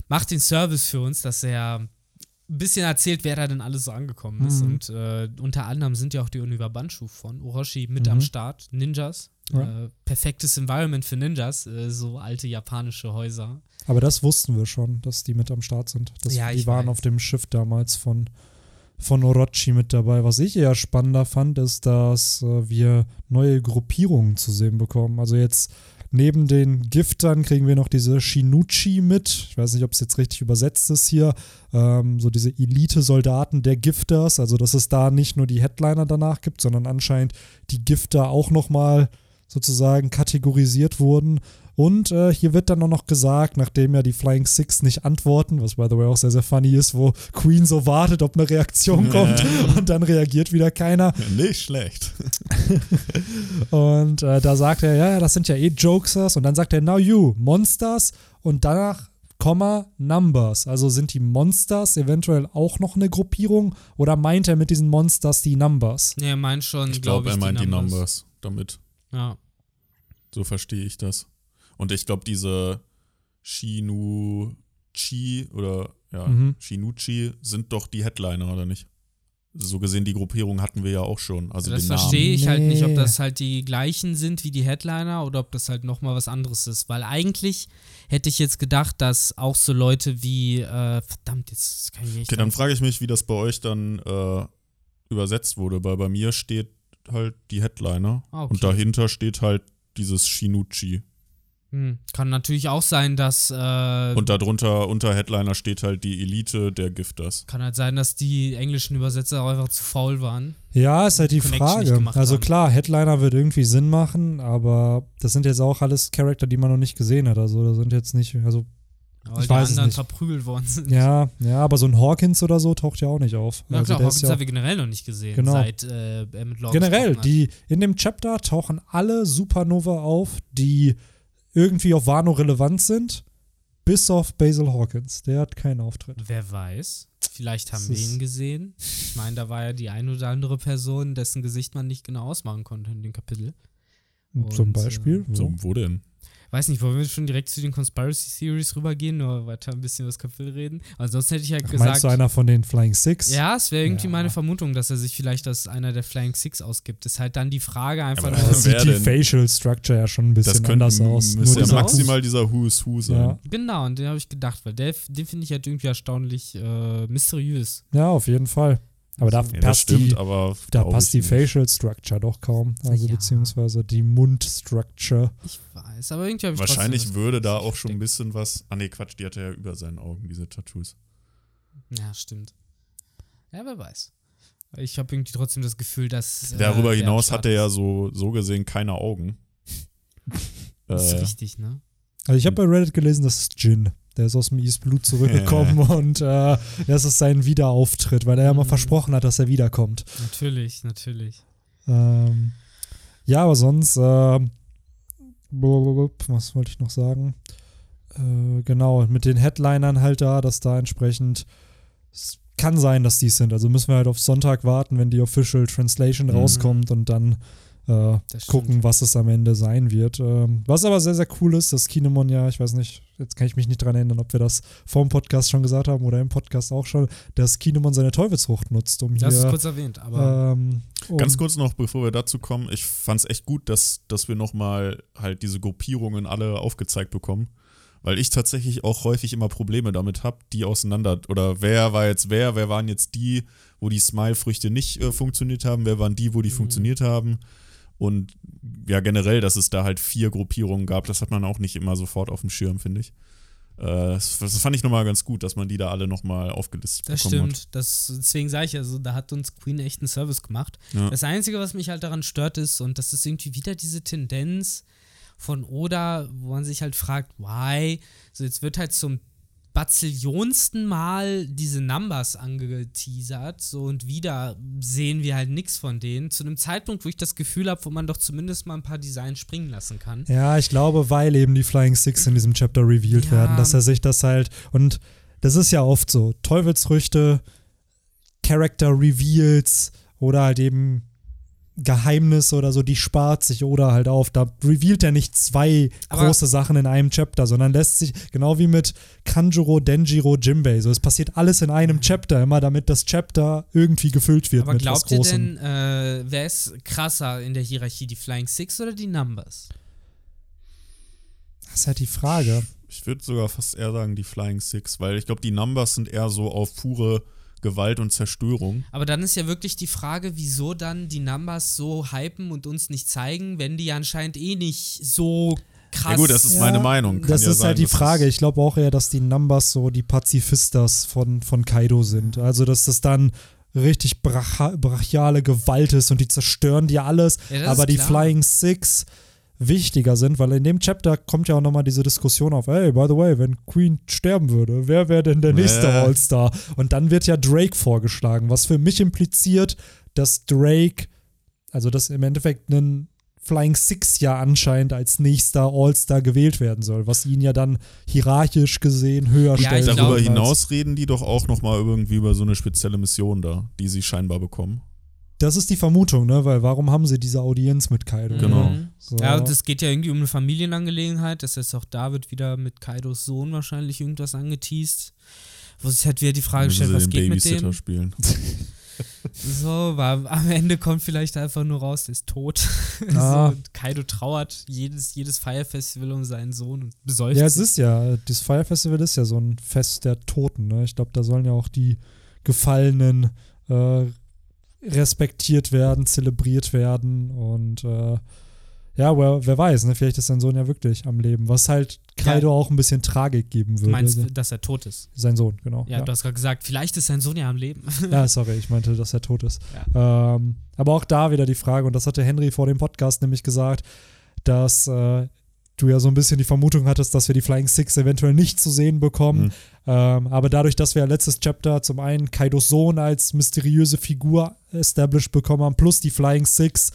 macht den Service für uns, dass er ein bisschen erzählt, wer da denn alles so angekommen ist. Mhm. Und äh, unter anderem sind ja auch die Univa Banshu von Orochi mit Mhm. am Start. Ninjas. Ja. Äh, perfektes Environment für Ninjas, äh, so alte japanische Häuser. Aber das wussten wir schon, dass die mit am Start sind. Das, Ja, die waren weiß. auf dem Schiff damals von, von Orochi mit dabei. Was ich eher spannender fand, ist, dass äh, wir neue Gruppierungen zu sehen bekommen. Also jetzt neben den Giftern kriegen wir noch diese Shinuchi mit. Ich weiß nicht, ob es jetzt richtig übersetzt ist hier. Ähm, so diese Elite-Soldaten der Gifters. Also dass es da nicht nur die Headliner danach gibt, sondern anscheinend die Gifter auch nochmal sozusagen kategorisiert wurden. Und äh, hier wird dann auch noch gesagt, nachdem ja die Flying Six nicht antworten, was by the way auch sehr, sehr funny ist, wo Queen so wartet, ob eine Reaktion kommt [LAUGHS] und dann reagiert wieder keiner. Nicht schlecht. [LAUGHS] Und äh, da sagt er, ja, ja, das sind ja eh Jokesters. Und dann sagt er, now you, Monsters. Und danach, Komma, Numbers. Also sind die Monsters eventuell auch noch eine Gruppierung? Oder meint er mit diesen Monsters die Numbers? Nee, er meint schon, Ich glaube ich, er meint die Numbers. Numbers damit. Ja. So verstehe ich das. Und ich glaube, diese Shinuchi oder ja, Mhm. Shinuchi sind doch die Headliner, oder nicht? So gesehen, die Gruppierung hatten wir ja auch schon. Also das den Namen. verstehe ich halt nicht, ob Nee. das halt die gleichen sind wie die Headliner oder ob das halt nochmal was anderes ist. Weil eigentlich hätte ich jetzt gedacht, dass auch so Leute wie, äh, verdammt, jetzt kann ich echt. Okay, dann frage ich mich, wie das bei euch dann äh, übersetzt wurde, weil bei mir steht halt die Headliner Ah, okay. und dahinter steht halt dieses Shinuchi. Hm. Kann natürlich auch sein, dass. Äh, Und darunter, unter Headliner steht halt die Elite der Gifters. kann halt sein, dass die englischen Übersetzer auch einfach zu faul waren. Ja, ist halt die Frage. Also haben. klar, Headliner wird irgendwie Sinn machen, aber das sind jetzt auch alles Charakter, die man noch nicht gesehen hat. Also da sind jetzt nicht, also Weil Ich die weiß es anderen nicht. verprügelt worden sind. ja, ja, aber so ein Hawkins oder so taucht ja auch nicht auf. Ja, also klar, Hawkins ja haben wir generell noch nicht gesehen, Genau. seit äh, er mit Law Generell, die in dem Chapter tauchen alle Supernova auf, die irgendwie auf Wano relevant sind, bis auf Basil Hawkins. Der hat keinen Auftritt. Wer weiß. Vielleicht haben Das wir ihn gesehen. Ich meine, da war ja die ein oder andere Person, dessen Gesicht man nicht genau ausmachen konnte in dem Kapitel. Zum Und, Beispiel. äh, So, wo denn? Weiß nicht, wollen wir schon direkt zu den Conspiracy Theories rübergehen, nur weiter ein bisschen über das Kapitel reden? Ansonsten hätte ich ja Ach, gesagt. meinst du einer von den Flying Six? ja, es wäre irgendwie Ja. meine Vermutung, dass er sich vielleicht als einer der Flying Six ausgibt. Ist halt dann die Frage einfach Aber nur. Das sieht die denn? Facial Structure ja schon ein bisschen Das könnte anders aus. müsste ja dieser- maximal dieser Who is Who sein. Ja. Genau, und den habe ich gedacht, weil der, den finde ich halt irgendwie erstaunlich äh, mysteriös. ja, auf jeden Fall. Aber da Ja, passt stimmt, die, aber da passt die. Facial Structure doch kaum. Also Ja. beziehungsweise die Mundstructure. Ich weiß, aber irgendwie habe ich Wahrscheinlich würde da dass auch es schon ein bisschen was. Ah, nee, Quatsch, die hat er ja über seinen Augen, diese Tattoos. Ja, stimmt. Ja, wer weiß. Ich habe irgendwie trotzdem das Gefühl, dass. äh, Darüber der hinaus hat er ja so, so gesehen keine Augen. Das [LAUGHS] ist äh, richtig, ne? Also ich habe bei Reddit gelesen, das ist Jin. Der ist aus dem East Blue zurückgekommen und äh, das ist sein Wiederauftritt, weil er ja mal Mhm. versprochen hat, dass er wiederkommt. Natürlich, natürlich. Ähm, Ja, aber sonst, äh, was wollte ich noch sagen? Äh, genau, mit den Headlinern halt da, dass da entsprechend es kann sein, dass die sind. Also müssen wir halt auf Sonntag warten, wenn die Official Translation Mhm. rauskommt und dann äh, gucken, was es am Ende sein wird. Ähm, was aber sehr, sehr cool ist, dass Kinemon ja, ich weiß nicht, jetzt kann ich mich nicht dran erinnern, ob wir das vor dem Podcast schon gesagt haben oder im Podcast auch schon, dass Kinemon seine Teufelsfrucht nutzt, um Das ist hier kurz erwähnt, aber ähm, um, Ganz kurz noch, bevor wir dazu kommen, ich fand es echt gut, dass, dass wir nochmal halt diese Gruppierungen alle aufgezeigt bekommen. Weil ich tatsächlich auch häufig immer Probleme damit habe, die auseinander. Oder wer war jetzt wer, wer waren jetzt die, wo die Smile-Früchte nicht äh, funktioniert haben, wer waren die, wo die Mhm. funktioniert haben. Und ja, generell, dass es da halt vier Gruppierungen gab, das hat man auch nicht immer sofort auf dem Schirm, finde ich. Äh, das, das fand ich nochmal ganz gut, dass man die da alle nochmal aufgelistet das bekommen stimmt. Das, deswegen sage ich, also da hat uns Queen echt einen Service gemacht. Ja. Das Einzige, was mich halt daran stört, ist, und das ist irgendwie wieder diese Tendenz von Oda, wo man sich halt fragt, why? So, jetzt wird halt zum bazillionsten Mal diese Numbers angeteasert, so und wieder sehen wir halt nichts von denen. Zu einem Zeitpunkt, wo ich das Gefühl habe, wo man doch zumindest mal ein paar Designs springen lassen kann. Ja, ich glaube, weil eben die Flying Six in diesem Chapter revealed Ja. werden, dass er sich das halt und das ist ja oft so, Teufelsfrüchte, Character Reveals oder halt eben Geheimnisse oder so, die spart sich oder halt auf. Da revealt er nicht zwei Aber- große Sachen in einem Chapter, sondern lässt sich, genau wie mit Kanjuro, Denjiro, Jimbei, so es passiert alles in einem Chapter, immer damit das Chapter irgendwie gefüllt wird Aber mit was glaubt ihr Großem. denn, äh, wer ist krasser in der Hierarchie, die Flying Six oder die Numbers? das ist halt die Frage. Ich würde sogar fast eher sagen die Flying Six, weil ich glaube, die Numbers sind eher so auf pure Gewalt und Zerstörung. Aber dann ist ja wirklich die Frage, wieso dann die Numbers so hypen und uns nicht zeigen, wenn die ja anscheinend eh nicht so krass. Ja gut, das ist Ja, meine Meinung. Kann das ja ist sein, halt die Frage. Ich glaube auch eher, dass die Numbers so die Pazifistas von, von Kaido sind. Also, dass das dann richtig brachiale Gewalt ist und die zerstören dir alles. Ja, aber die klar. Flying Six wichtiger sind, weil in dem Chapter kommt ja auch nochmal diese Diskussion auf, hey, by the way, wenn Queen sterben würde, wer wäre denn der nächste Äh. All-Star? Und dann wird ja Drake vorgeschlagen, was für mich impliziert, dass Drake, also dass im Endeffekt ein Flying Six ja anscheinend als nächster All-Star gewählt werden soll, was ihn ja dann hierarchisch gesehen höher Ja, stellt. Darüber hinaus reden die doch auch nochmal irgendwie über so eine spezielle Mission da, die sie scheinbar bekommen. Das ist die Vermutung, ne? Weil warum haben sie diese Audienz mit Kaido? Genau. Mhm. So. Ja, und es geht ja irgendwie um eine Familienangelegenheit. Das heißt, auch da wird wieder mit Kaidos Sohn wahrscheinlich irgendwas angeteased. Wo sich halt wieder die Frage stellt, was geht mit Babysitter dem? spielen. [LAUGHS] So, weil am Ende kommt vielleicht einfach nur raus, der ist tot. [LAUGHS] Ah. so, und Kaido trauert jedes, jedes Fire Festival um seinen Sohn und besäuft Ja, es ist ja, das Fire Festival ist ja so ein Fest der Toten. Ne? Ich glaube, da sollen ja auch die Gefallenen äh, respektiert werden, zelebriert werden und äh, ja, wer, wer weiß, ne? vielleicht ist sein Sohn ja wirklich am Leben, was halt Kaido auch ein bisschen Tragik geben Du würde. meinst, dass er tot ist? sein Sohn, genau. Ja, du hast gerade gesagt, vielleicht ist sein Sohn ja am Leben. [LAUGHS] Ja, sorry, ich meinte, dass er tot ist. Ähm, aber auch da wieder die Frage, und das hatte Henry vor dem Podcast nämlich gesagt, dass äh, du ja so ein bisschen die Vermutung hattest, dass wir die Flying Six eventuell nicht zu sehen bekommen. Mhm. Ähm, aber dadurch, dass wir letztes Chapter zum einen Kaidos Sohn als mysteriöse Figur established bekommen haben, plus die Flying Six,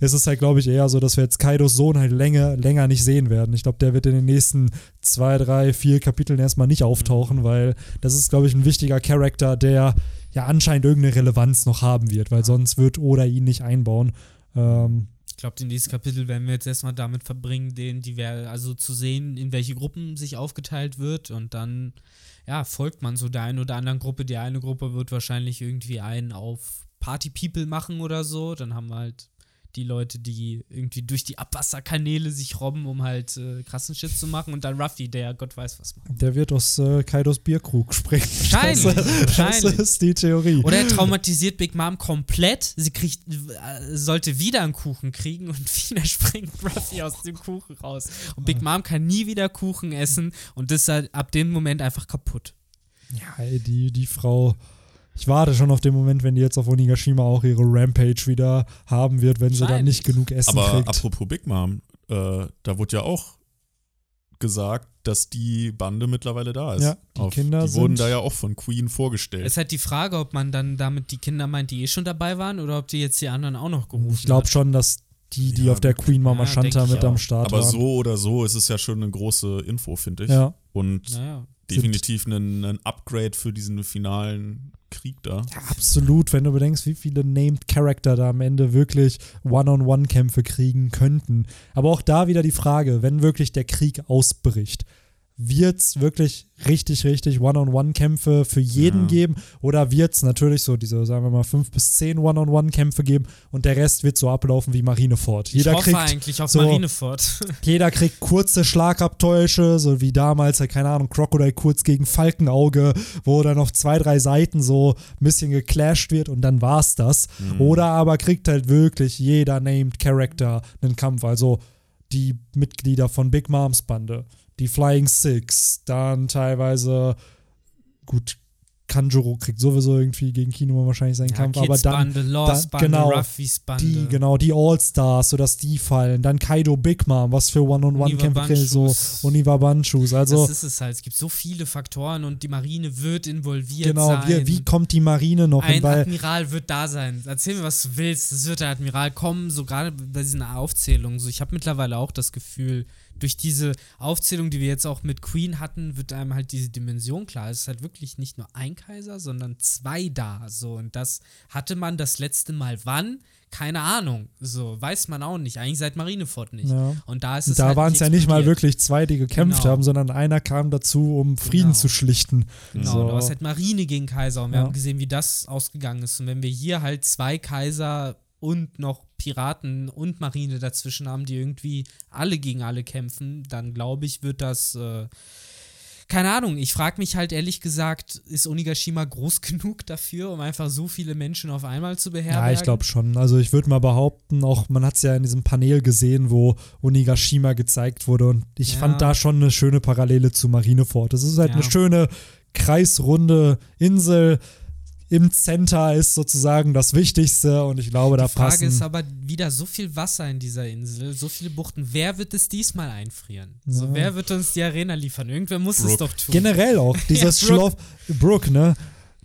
ist es halt, glaube ich, eher so, dass wir jetzt Kaidos Sohn halt länger, länger nicht sehen werden. Ich glaube, der wird in den nächsten zwei, drei, vier Kapiteln erstmal nicht auftauchen, weil das ist, glaube ich, ein wichtiger Charakter, der ja anscheinend irgendeine Relevanz noch haben wird, weil sonst wird Oda ihn nicht einbauen. Ähm, glaube, den nächsten Kapitel werden wir jetzt erstmal damit verbringen, den, die wir, also zu sehen, in welche Gruppen sich aufgeteilt wird und dann, ja, folgt man so der einen oder anderen Gruppe. Die eine Gruppe wird wahrscheinlich irgendwie einen auf Party People machen oder so. Dann haben wir halt die Leute, die irgendwie durch die Abwasserkanäle sich robben, um halt äh, krassen Shit zu machen und dann Ruffy, der Gott weiß was macht. der wird aus äh, Kaidos Bierkrug springen. Wahrscheinlich, Das, wahrscheinlich. [LAUGHS] das ist die Theorie. Oder er traumatisiert Big Mom komplett. Sie kriegt, äh, sollte wieder einen Kuchen kriegen und [LAUGHS] wieder springt Ruffy aus dem Kuchen raus. Und Big Mom kann nie wieder Kuchen essen und ist halt ab dem Moment einfach kaputt. Ja, die, die Frau. Ich warte schon auf den Moment, wenn die jetzt auf Onigashima auch ihre Rampage wieder haben wird, wenn sie dann Wahrscheinlich. nicht genug Essen Aber kriegt. apropos Big Mom, äh, da wurde ja auch gesagt, dass die Bande mittlerweile da ist. Ja, die Kinder Die wurden da ja auch von Queen vorgestellt. Es ist halt die Frage, ob man dann damit die Kinder meint, die eh schon dabei waren oder ob die jetzt die anderen auch noch gerufen Ich glaube schon, dass die, die Ja, auf der Queen Mama Ja, Shanta mit am. Start Aber waren. so oder so ist es ja schon eine große Info, finde ich. Ja. Und Naja. definitiv ein, ein Upgrade für diesen finalen Krieg da. Ja, absolut, wenn du bedenkst, wie viele Named Character da am Ende wirklich One-on-One-Kämpfe kriegen könnten. Aber auch da wieder die Frage, wenn wirklich der Krieg ausbricht, wird es wirklich richtig, richtig One-on-One-Kämpfe für jeden Ja. geben oder wird es natürlich so diese, sagen wir mal, fünf bis zehn One-on-One-Kämpfe geben und der Rest wird so ablaufen wie Marineford. Jeder ich hoffe kriegt eigentlich auf so- Marineford. [LAUGHS] jeder kriegt kurze Schlagabtäusche, so wie damals, halt, keine Ahnung, Crocodile kurz gegen Falkenauge, wo dann auf zwei, drei Seiten so ein bisschen geclasht wird und dann war's das. Mhm. Oder aber kriegt halt wirklich jeder Named Character einen Kampf. Also die Mitglieder von Big Moms Bande, die Flying Six, dann teilweise, gut, Kanjuro kriegt sowieso irgendwie gegen Kino wahrscheinlich seinen Ja, Kampf, Kids aber dann Bande, Lost dann- Bande, genau, Ruffys Bande. die, genau, die All-Stars, sodass die fallen. Dann Kaido Big Mom, was für One-on-One-Kämpfe so Banshus. Univa Banshus. Also, das ist es halt. Es gibt so viele Faktoren und die Marine wird involviert genau, sein. wie, wie kommt die Marine noch hin? ein Weil, Admiral wird da sein. Erzähl mir, was du willst. Es wird der Admiral kommen, so gerade bei diesen Aufzählungen. So, ich habe mittlerweile auch das Gefühl, durch diese Aufzählung, die wir jetzt auch mit Queen hatten, wird einem halt diese Dimension klar. Es ist halt wirklich nicht nur ein Kaiser, sondern zwei da. So, und das hatte man das letzte Mal wann? Keine Ahnung. So, weiß man auch nicht. Eigentlich seit Marineford nicht. Ja. Und da ist es da halt waren es ja nicht mal wirklich zwei, die gekämpft Genau. haben, sondern einer kam dazu, um Frieden Genau. zu schlichten. Genau, So. da war es halt Marine gegen Kaiser und wir Ja. haben gesehen, wie das ausgegangen ist. Und wenn wir hier halt zwei Kaiser und noch Piraten und Marine dazwischen haben, die irgendwie alle gegen alle kämpfen, dann glaube ich, wird das. Äh, keine Ahnung, ich frage mich halt ehrlich gesagt, ist Onigashima groß [LAUGHS] genug dafür, um einfach so viele Menschen auf einmal zu beherbergen? Ja, ich glaube schon. Also ich würde mal behaupten, auch man hat es ja in diesem Panel gesehen, wo Onigashima gezeigt wurde und ich Ja. fand da schon eine schöne Parallele zu Marineford. Das ist halt Ja. eine schöne kreisrunde Insel. Im Center ist sozusagen das Wichtigste und ich glaube, da Die Frage passen. ist aber wieder so viel Wasser in dieser Insel, so viele Buchten. Wer wird es diesmal einfrieren? So, Ja. wer wird uns die Arena liefern? Irgendwer muss es Brooke. doch tun. Generell auch. [LAUGHS] Dieses Ja, Schloss, Brook, ne?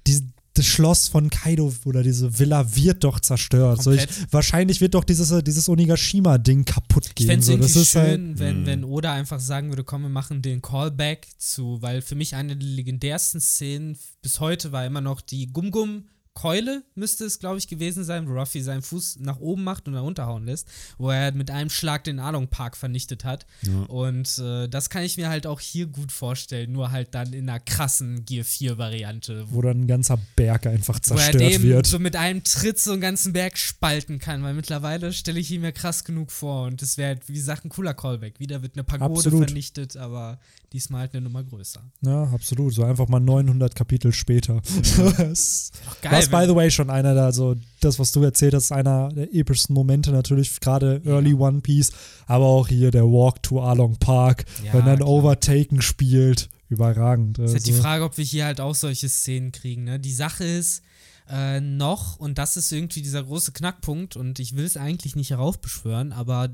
Die, das Schloss von Kaido oder diese Villa wird doch zerstört. So, ich, wahrscheinlich wird doch dieses, dieses Onigashima-Ding kaputt Ich gehen. fände es so, irgendwie das ist halt, schön, wenn, Mhm. wenn Oda einfach sagen würde, komm, wir machen den Callback zu, weil für mich eine der legendärsten Szenen bis heute war immer noch die Gum-Gum Keule müsste es, glaube ich, gewesen sein, wo Ruffy seinen Fuß nach oben macht und dann runterhauen lässt, wo er mit einem Schlag den Along Park vernichtet hat. Ja. Und äh, das kann ich mir halt auch hier gut vorstellen, nur halt dann in einer krassen Gear 4 Variante, wo dann ein ganzer Berg einfach wo er zerstört dem wird. so mit einem Tritt so einen ganzen Berg spalten kann, weil mittlerweile stelle ich ihn mir krass genug vor und es wäre halt, wie gesagt, ein cooler Callback. Wieder wird eine Pagode Absolut. vernichtet, aber diesmal halt eine Nummer größer. Ja, absolut. So einfach mal 900 Kapitel später. [LAUGHS] Das Doch geil. Was, by the way, schon einer da, so das, was du erzählt hast, einer der epischsten Momente natürlich, gerade Early One Piece, aber auch hier der Walk to Along Park, Ja, wenn dann klar. Overtaken spielt. Überragend. ist halt die Also. Frage, ob wir hier halt auch solche Szenen kriegen. Ne? Die Sache ist, äh, noch, und das ist irgendwie dieser große Knackpunkt, und ich will es eigentlich nicht heraufbeschwören, aber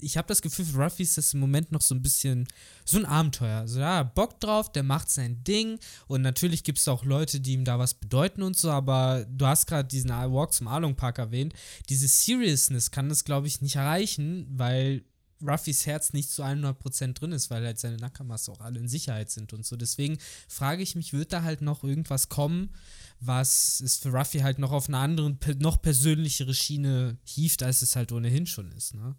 ich habe das Gefühl, für Ruffy ist das im Moment noch so ein bisschen so ein Abenteuer. Also ja, Bock drauf, der macht sein Ding und natürlich gibt es auch Leute, die ihm da was bedeuten und so, aber du hast gerade diesen Walk zum Along Park erwähnt. Diese Seriousness kann das, glaube ich, nicht erreichen, weil Ruffys Herz nicht zu 100% drin ist, weil halt seine Nakamas auch alle in Sicherheit sind und so. Deswegen frage ich mich, wird da halt noch irgendwas kommen, was es für Ruffy halt noch auf einer anderen, noch persönlichere Schiene hieft, als es halt ohnehin schon ist, ne?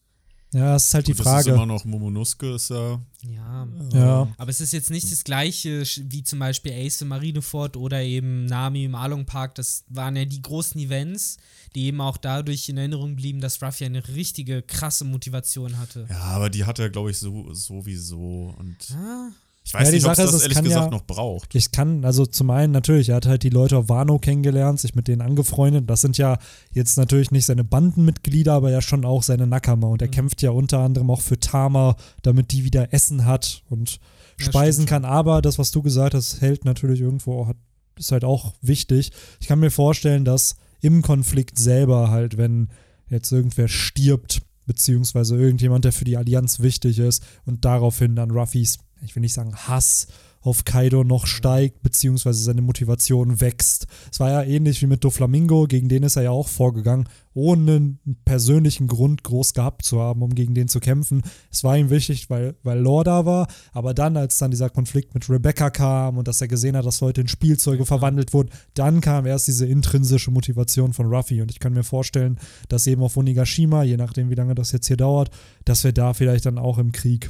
Ja, das ist halt die Gut, Das ist Frage. immer noch Momonosuke, ist ja. Ja. Ja. Aber es ist jetzt nicht das gleiche wie zum Beispiel Ace im Marineford oder eben Nami im Along Park. Das waren ja die großen Events, die eben auch dadurch in Erinnerung blieben, dass Ruffy eine richtige krasse Motivation hatte. Ja, aber die hat er, glaube ich, so, sowieso. Und Ah, ich weiß Ja, die nicht, ob ist, das es ehrlich kann gesagt ja- noch braucht. Ich kann, also zum einen natürlich, er hat halt die Leute auf Wano kennengelernt, sich mit denen angefreundet. Das sind ja jetzt natürlich nicht seine Bandenmitglieder, aber ja schon auch seine Nakama. Und er Mhm. kämpft ja unter anderem auch für Tama, damit die wieder Essen hat und Ja, speisen kann. Aber das, was du gesagt hast, hält natürlich irgendwo, hat, ist halt auch wichtig. Ich kann mir vorstellen, dass im Konflikt selber halt, wenn jetzt irgendwer stirbt, beziehungsweise irgendjemand, der für die Allianz wichtig ist und daraufhin dann Ruffys, ich will nicht sagen Hass auf Kaido noch steigt, beziehungsweise seine Motivation wächst. Es war ja ähnlich wie mit Doflamingo, gegen den ist er ja auch vorgegangen, ohne einen persönlichen Grund groß gehabt zu haben, um gegen den zu kämpfen. Es war ihm wichtig, weil, weil Lore da war, aber dann, als dann dieser Konflikt mit Rebecca kam und dass er gesehen hat, dass Leute in Spielzeuge verwandelt wurden, dann kam erst diese intrinsische Motivation von Ruffy und ich kann mir vorstellen, dass eben auf Onigashima, je nachdem wie lange das jetzt hier dauert, dass wir da vielleicht dann auch im Krieg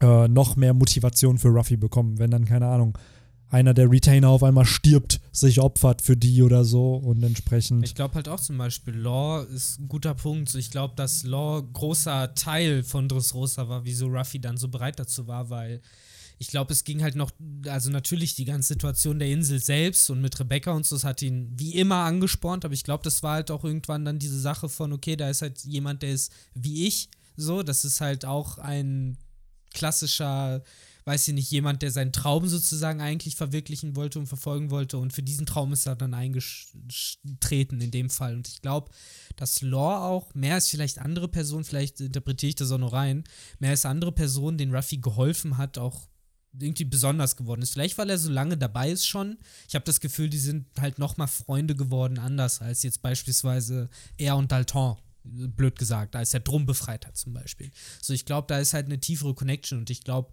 äh, noch mehr Motivation für Ruffy bekommen, wenn dann, keine Ahnung, einer der Retainer auf einmal stirbt, sich opfert für die oder so und entsprechend. Ich glaube halt auch zum Beispiel, Law ist ein guter Punkt. Ich glaube, dass Law großer Teil von Dressrosa war, wieso Ruffy dann so bereit dazu war, weil ich glaube, es ging halt noch, also natürlich die ganze Situation der Insel selbst und mit Rebecca und so, das hat ihn wie immer angespornt, aber ich glaube, das war halt auch irgendwann dann diese Sache von, okay, da ist halt jemand, der ist wie ich, so, das ist halt auch ein klassischer, weiß ich nicht, jemand, der seinen Traum sozusagen eigentlich verwirklichen wollte und verfolgen wollte. Und für diesen Traum ist er dann eingetreten in dem Fall. Und ich glaube, dass Lore auch, mehr als vielleicht andere Personen, vielleicht interpretiere ich das auch noch rein, mehr als andere Personen, den Ruffy geholfen hat, auch irgendwie besonders geworden ist. Vielleicht, weil er so lange dabei ist schon. Ich habe das Gefühl, die sind halt nochmal Freunde geworden, anders als jetzt beispielsweise er und Dalton blöd gesagt, als er Drum befreit hat zum Beispiel. So, ich glaube, da ist halt eine tiefere Connection und ich glaube,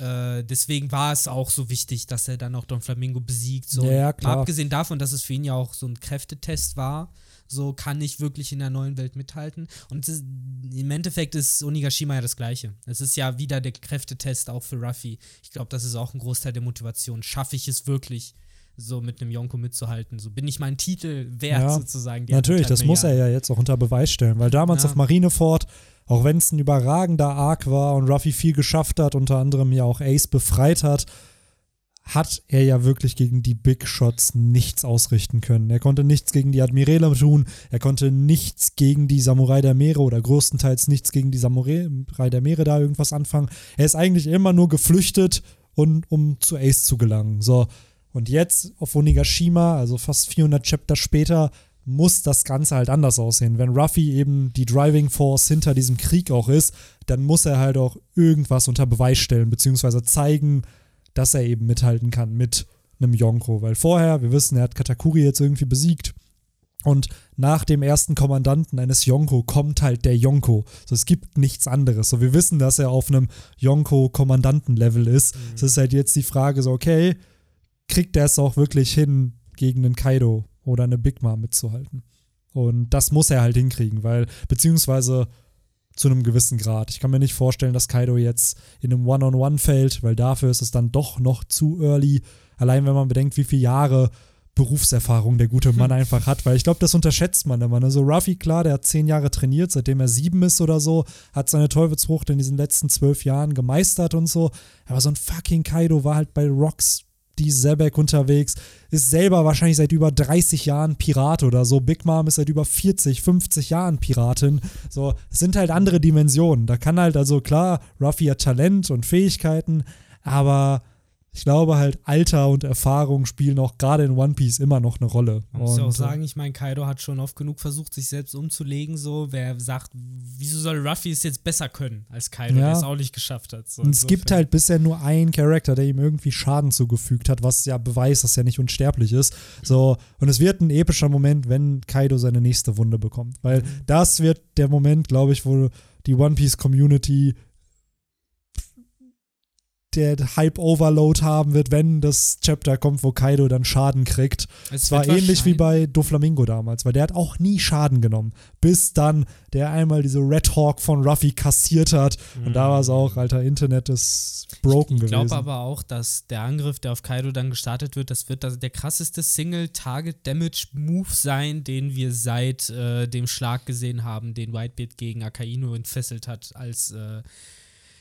äh, deswegen war es auch so wichtig, dass er dann auch Don Flamingo besiegt. So. Ja, ja, klar. Mal abgesehen davon, dass es für ihn ja auch so ein Kräftetest war, so kann ich wirklich in der neuen Welt mithalten. Und ist, im Endeffekt ist Onigashima ja das Gleiche. Es ist ja wieder der Kräftetest auch für Ruffy. Ich glaube, das ist auch ein Großteil der Motivation. Schaffe ich es wirklich, so mit einem Yonko mitzuhalten. So bin ich meinen Titel wert Ja, sozusagen. Die Natürlich, das muss er ja jetzt auch unter Beweis stellen, weil damals Ja. auf Marineford, auch wenn es ein überragender Arc war und Ruffy viel geschafft hat, unter anderem ja auch Ace befreit hat, hat er ja wirklich gegen die Big Shots nichts ausrichten können. Er konnte nichts gegen die Admirale tun, er konnte nichts gegen die Samurai der Meere oder größtenteils nichts gegen die Samurai der Meere da irgendwas anfangen. Er ist eigentlich immer nur geflüchtet, und, um zu Ace zu gelangen. So, und jetzt auf Onigashima, also fast 400 Chapter später, muss das Ganze halt anders aussehen. Wenn Ruffy eben die Driving Force hinter diesem Krieg auch ist, dann muss er halt auch irgendwas unter Beweis stellen, beziehungsweise zeigen, dass er eben mithalten kann mit einem Yonko. Weil vorher, wir wissen, er hat Katakuri jetzt irgendwie besiegt. Und nach dem ersten Kommandanten eines Yonko kommt halt der Yonko. So, es gibt nichts anderes. So, wir wissen, dass er auf einem Yonko-Kommandanten-Level ist. Es ist halt jetzt die Frage so, okay, kriegt er es auch wirklich hin, gegen einen Kaido oder eine Big Mom mitzuhalten? Und das muss er halt hinkriegen, weil, beziehungsweise zu einem gewissen Grad. Ich kann mir nicht vorstellen, dass Kaido jetzt in einem One-on-One fällt, weil dafür ist es dann doch noch zu early. Allein wenn man bedenkt, wie viele Jahre Berufserfahrung der gute Mann [LAUGHS] einfach hat, weil ich glaube, das unterschätzt man immer. Also Ruffy, klar, der hat zehn Jahre trainiert, seitdem er sieben ist oder so, hat seine Teufelsfrucht in diesen letzten zwölf Jahren gemeistert und so. Aber so ein fucking Kaido war halt bei Rocks die Zebek unterwegs, ist selber wahrscheinlich seit über 30 Jahren Pirat oder so. Big Mom ist seit über 40, 50 Jahren Piratin. So, es sind halt andere Dimensionen. Da kann halt, also klar, Ruffy hat Talent und Fähigkeiten, aber ich glaube halt, Alter und Erfahrung spielen auch gerade in One Piece immer noch eine Rolle. Man muss ja auch äh, sagen, ich meine, Kaido hat schon oft genug versucht, sich selbst umzulegen. So, wer sagt, wieso soll Ruffy es jetzt besser können als Kaido, Ja. der es auch nicht geschafft hat. So, Und es gibt halt bisher nur einen Charakter, der ihm irgendwie Schaden zugefügt hat, was ja beweist, dass er nicht unsterblich ist. So, und es wird ein epischer Moment, wenn Kaido seine nächste Wunde bekommt. Weil das wird der Moment, glaube ich, wo die One Piece Community der Hype-Overload haben wird, wenn das Chapter kommt, wo Kaido dann Schaden kriegt. Es war ähnlich wie bei Doflamingo damals, weil der hat auch nie Schaden genommen, bis dann der einmal diese Red Hawk von Ruffy kassiert hat. Und da war es auch, alter, Internet ist broken Ich glaube gewesen. aber auch, dass der Angriff, der auf Kaido dann gestartet wird, das wird das der krasseste Single-Target-Damage-Move sein, den wir seit äh, dem Schlag gesehen haben, den Whitebeard gegen Akainu entfesselt hat, als äh,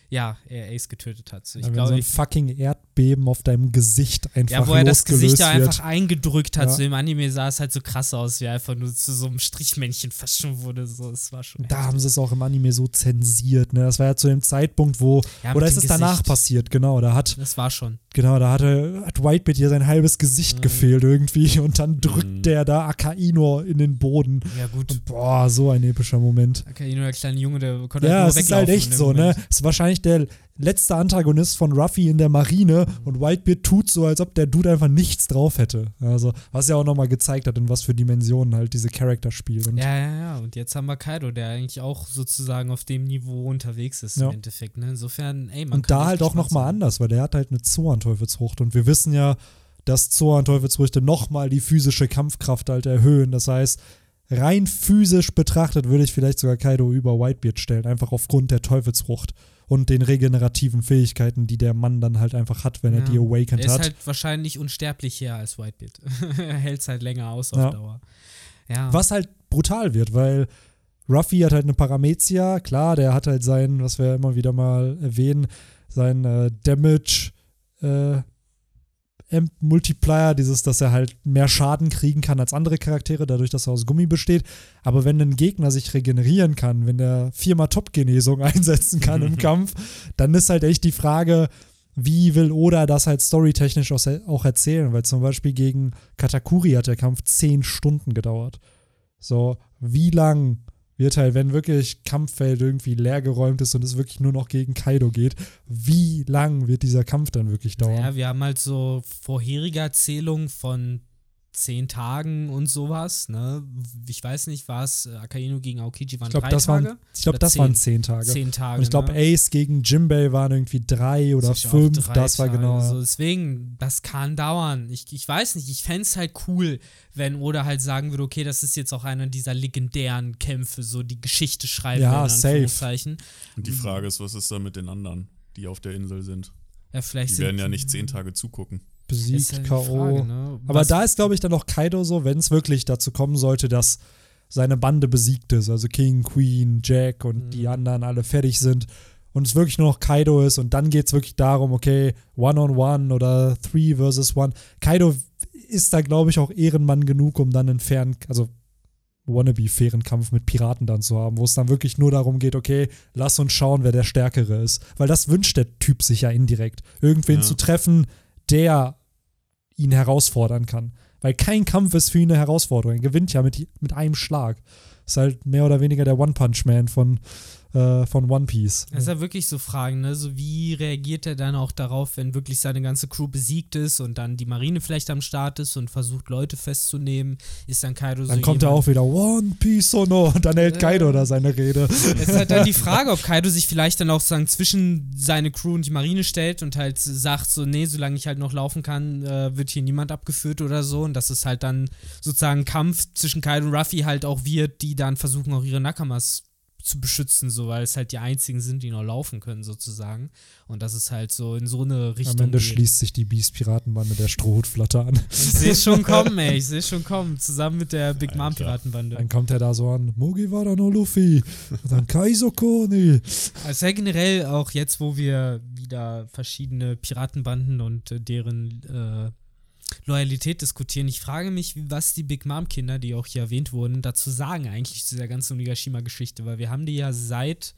ja, er Ace getötet hat. So, ich Ja, glaube, so ein fucking Erdbeben auf deinem Gesicht einfach ja, wo er das Gesicht da einfach eingedrückt hat. Ja. So im Anime sah es halt so krass aus, wie er einfach nur zu so einem Strichmännchen fast schon wurde. So, es war schon. da haben sie es auch im Anime so zensiert. Ne? Das war ja zu dem Zeitpunkt, wo. Ja, oder ist es dem danach Gesicht. passiert? Genau, da hat, Das war schon. Genau, da hatte, hat Whitebeard hier sein halbes Gesicht Mhm. gefehlt irgendwie [LAUGHS] und dann drückt Mhm. der da Akaino in den Boden. Ja, gut. Und boah, so ein epischer Moment. Akainu, der kleine Junge, der konnte Ja, halt es ist halt echt so, ne? Moment. Es ist wahrscheinlich der letzter Antagonist von Ruffy in der Marine und Whitebeard tut so, als ob der Dude einfach nichts drauf hätte. Also, was ja auch nochmal gezeigt hat, in was für Dimensionen halt diese Charakter spielen. Ja, ja, ja. Und jetzt haben wir Kaido, der eigentlich auch sozusagen auf dem Niveau unterwegs ist Ja. im Endeffekt. Ne? Insofern, ey, man Und da halt auch nochmal anders, weil der hat halt eine Zoan-Teufelsfrucht und wir wissen ja, dass Zoan-Teufelsfrüchte nochmal die physische Kampfkraft halt erhöhen. Das heißt, rein physisch betrachtet würde ich vielleicht sogar Kaido über Whitebeard stellen, einfach aufgrund der Teufelsfrucht und den regenerativen Fähigkeiten, die der Mann dann halt einfach hat, wenn er Ja. die awakened Er ist hat. halt wahrscheinlich unsterblicher als Whitebeard. [LAUGHS] er hält es halt länger aus auf Ja. Dauer. Ja. Was halt brutal wird, weil Ruffy hat halt eine Paramezia, klar, der hat halt seinen, was wir immer wieder mal erwähnen, sein äh, Damage äh, Multiplier, dieses, dass er halt mehr Schaden kriegen kann als andere Charaktere, dadurch, dass er aus Gummi besteht. Aber wenn ein Gegner sich regenerieren kann, wenn er viermal Top-Genesung [LAUGHS] einsetzen kann im [LAUGHS] Kampf, dann ist halt echt die Frage, wie will Oda das halt storytechnisch auch, auch erzählen? Weil zum Beispiel gegen Katakuri hat der Kampf zehn Stunden gedauert. So, wie lang wird halt, wenn wirklich Kampffeld irgendwie leergeräumt ist und es wirklich nur noch gegen Kaido geht, wie lang wird dieser Kampf dann wirklich dauern? Ja, wir haben halt so vorherige Erzählungen von zehn Tagen und sowas. Ne? Ich weiß nicht, war es äh, Akainu gegen Aokiji waren ich glaube, drei das, Tage? waren, ich glaub, Oder das waren zehn? zehn Tage. Zehn Tage. und ich glaube, ne? Ace gegen Jimbei waren irgendwie drei oder auch fünf. drei Das war Tage. genau. So, deswegen, das kann dauern. Ich, ich weiß nicht, ich fände es halt cool, wenn Oda halt sagen würde, okay, das ist jetzt auch einer dieser legendären Kämpfe, so die Geschichte schreiben Ja, safe. Und die Frage ist, was ist da mit den anderen, die auf der Insel sind? Ja, vielleicht Die sind- werden ja nicht zehn Tage zugucken. Besiegt, die K.O. Ne? Aber da ist, glaube ich, dann auch Kaido so, wenn es wirklich dazu kommen sollte, dass seine Bande besiegt ist, also King, Queen, Jack und Mhm. die anderen alle fertig sind und es wirklich nur noch Kaido ist und dann geht es wirklich darum, okay, One-on-One oder Three versus One. Kaido ist da, glaube ich, auch Ehrenmann genug, um dann einen fairen, also wannabe-fairen Kampf mit Piraten dann zu haben, wo es dann wirklich nur darum geht, okay, lass uns schauen, wer der Stärkere ist. Weil das wünscht der Typ sich ja indirekt. Irgendwen Ja. zu treffen, der ihn herausfordern kann. Weil kein Kampf ist für ihn eine Herausforderung. Er gewinnt ja mit, mit einem Schlag. Ist halt mehr oder weniger der One-Punch-Man von, äh, von One Piece. Das ist ja wirklich so Fragen, ne? So wie reagiert er dann auch darauf, wenn wirklich seine ganze Crew besiegt ist und dann die Marine vielleicht am Start ist und versucht, Leute festzunehmen? Ist dann Kaido so Dann kommt er jemand- auch wieder One Piece oh no und dann hält Ja. Kaido da seine Rede. Es ist halt dann die Frage, ob [LAUGHS] Kaido sich vielleicht dann auch sagen zwischen seine Crew und die Marine stellt und halt sagt so, nee, solange ich halt noch laufen kann, äh, wird hier niemand abgeführt oder so. Und dass es halt dann sozusagen ein Kampf zwischen Kaido und Ruffy halt auch wird, die dann versuchen auch ihre Nakamas zu beschützen, so weil es halt die einzigen sind, die noch laufen können sozusagen. Und dass es halt so in so eine Richtung Am Ende geht. schließt sich die Beast-Piratenbande der Strohhutflotte an. Ich sehe schon [LAUGHS] kommen, ey, ich sehe schon kommen, zusammen mit der Big Mom. Piratenbande. Dann kommt er da so an, Mugiwara no Luffy. Und dann Kaizo Koni. Also ja generell auch jetzt, wo wir wieder verschiedene Piratenbanden und deren äh, Loyalität diskutieren. Ich frage mich, was die Big Mom Kinder, die auch hier erwähnt wurden, dazu sagen eigentlich zu der ganzen Onigashima-Geschichte, weil wir haben die ja seit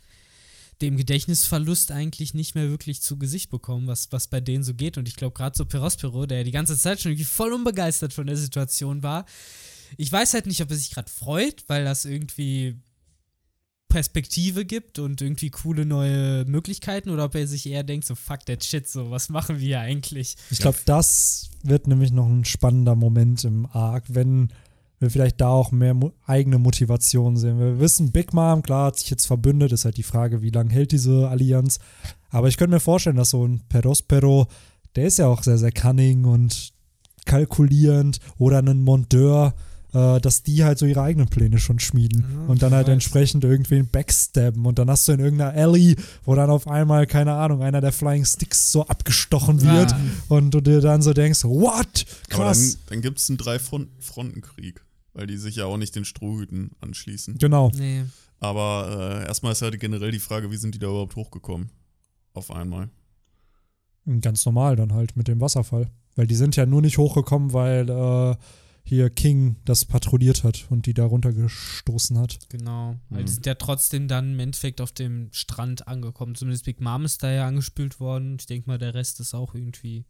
dem Gedächtnisverlust eigentlich nicht mehr wirklich zu Gesicht bekommen, was, was bei denen so geht. Und ich glaube, gerade so Perospero, der die ganze Zeit schon irgendwie voll unbegeistert von der Situation war, ich weiß halt nicht, ob er sich gerade freut, weil das irgendwie Perspektive gibt und irgendwie coole neue Möglichkeiten oder ob er sich eher denkt, so fuck that shit, so was machen wir eigentlich? Ich glaube, das wird nämlich noch ein spannender Moment im Arc, wenn wir vielleicht da auch mehr mo eigene Motivation sehen. Wir wissen, Big Mom, klar, hat sich jetzt verbündet, ist halt die Frage, wie lange hält diese Allianz. Aber ich könnte mir vorstellen, dass so ein Perospero, der ist ja auch sehr, sehr cunning und kalkulierend oder ein Monteur, äh, dass die halt so ihre eigenen Pläne schon schmieden Ja, und dann halt weiß. entsprechend irgendwen backstabben und dann hast du in irgendeiner Alley, wo dann auf einmal, keine Ahnung, einer der Flying Sticks so abgestochen wird Ja. und du dir dann so denkst, what? Aber Krass. dann, dann gibt es einen Drei-Fronten-Krieg, weil die sich ja auch nicht den Strohhüten anschließen. Genau. Nee. Aber äh, erstmal ist ja generell die Frage, wie sind die da überhaupt hochgekommen? Auf einmal. Ganz normal dann halt mit dem Wasserfall. Weil die sind ja nur nicht hochgekommen, weil äh, hier King das patrouilliert hat und die da runtergestoßen hat. Genau. Weil Mhm. die sind ja trotzdem dann im Endeffekt auf dem Strand angekommen. Zumindest Big Mom ist da ja angespült worden. Ich denke mal, der Rest ist auch irgendwie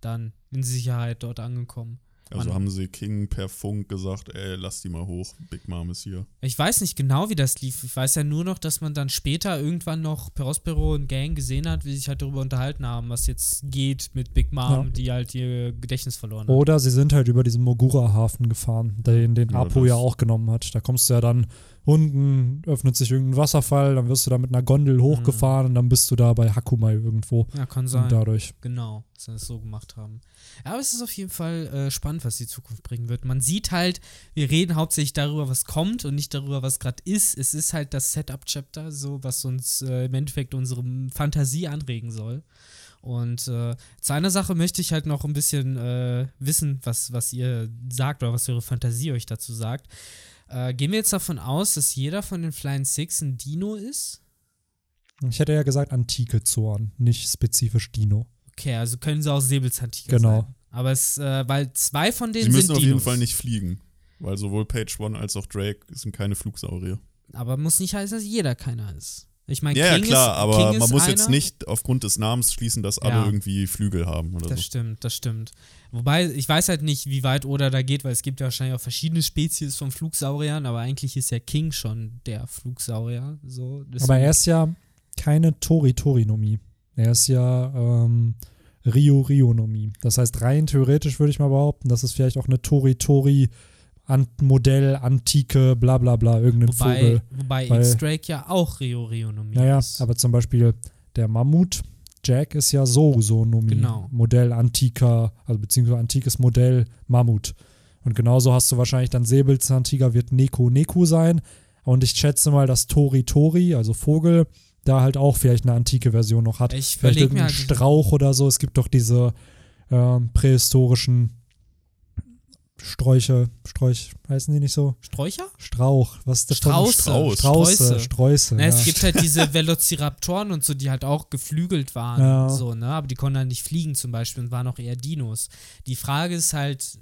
dann in Sicherheit dort angekommen. Also Man- haben sie King per Funk gesagt, ey, lass die mal hoch, Big Mom ist hier. Ich weiß nicht genau, wie das lief. Ich weiß ja nur noch, dass man dann später irgendwann noch Perospero und Gang gesehen hat, wie sie sich halt darüber unterhalten haben, was jetzt geht mit Big Mom, Ja. die halt ihr Gedächtnis verloren hat. Oder sie sind halt über diesen Mogura-Hafen gefahren, den, den Ja, Apo ja auch genommen hat. Da kommst du ja dann unten, öffnet sich irgendein Wasserfall, dann wirst du da mit einer Gondel hochgefahren und dann bist du da bei Hakumai irgendwo. Ja, kann sein. Und dadurch. Genau, dass sie das so gemacht haben. Ja, aber es ist auf jeden Fall äh, spannend, was die Zukunft bringen wird. Man sieht halt, wir reden hauptsächlich darüber, was kommt und nicht darüber, was gerade ist. Es ist halt das Setup-Chapter, so was uns äh, im Endeffekt unsere Fantasie anregen soll. Und äh, zu einer Sache möchte ich halt noch ein bisschen äh, wissen, was, was ihr sagt oder was eure Fantasie euch dazu sagt. Äh, gehen wir jetzt davon aus, dass jeder von den Flying Six ein Dino ist? Ich hätte ja gesagt antike Zorn, nicht spezifisch Dino. Okay, also können sie auch Säbelzahntiger Genau. sein. Aber es, äh, weil zwei von denen Sie müssen sind auf jeden Dinos. Fall nicht fliegen, weil sowohl Page One als auch Drake sind keine Flugsaurier. Aber muss nicht heißen, dass jeder keiner ist. Ich meine, Ja, ja, King klar, ist, aber King man muss einer. jetzt nicht aufgrund des Namens schließen, dass alle Ja. irgendwie Flügel haben oder Das so. stimmt, das stimmt. Wobei, ich weiß halt nicht, wie weit Oda da geht, weil es gibt ja wahrscheinlich auch verschiedene Spezies von Flugsauriern, aber eigentlich ist ja King schon der Flugsaurier. So, Aber er ist ja keine Tori-Tori-Nomie. Er ist ja ähm, Rio-Rio-Nomie. Das heißt, rein theoretisch würde ich mal behaupten, das ist vielleicht auch eine Tori-Tori- An Modell, Antike, bla bla bla, irgendein wobei, Vogel. wobei X-Drake ja auch Rio Rionomie Naja, ist. aber zum Beispiel der Mammut, Jack ist ja so so Nomie. Genau. Modell antiker, also beziehungsweise antikes Modell Mammut. Und genauso hast du wahrscheinlich dann Säbelzahntiger wird Neko Neko sein. Und ich schätze mal, dass Tori Tori, also Vogel, da halt auch vielleicht eine antike Version noch hat. ich Vielleicht überlege mir irgendein halt, Strauch oder so. Es gibt doch diese ähm, prähistorischen Sträuche, Sträuch, heißen die nicht so? Sträucher? Strauch, was ist das? Strauße. Strauß. Strauße, Sträuße. Na, ja. Es gibt halt diese Velociraptoren und so, die halt auch geflügelt waren. Ja. So, ne? Aber die konnten halt nicht fliegen zum Beispiel und waren auch eher Dinos. Die Frage ist halt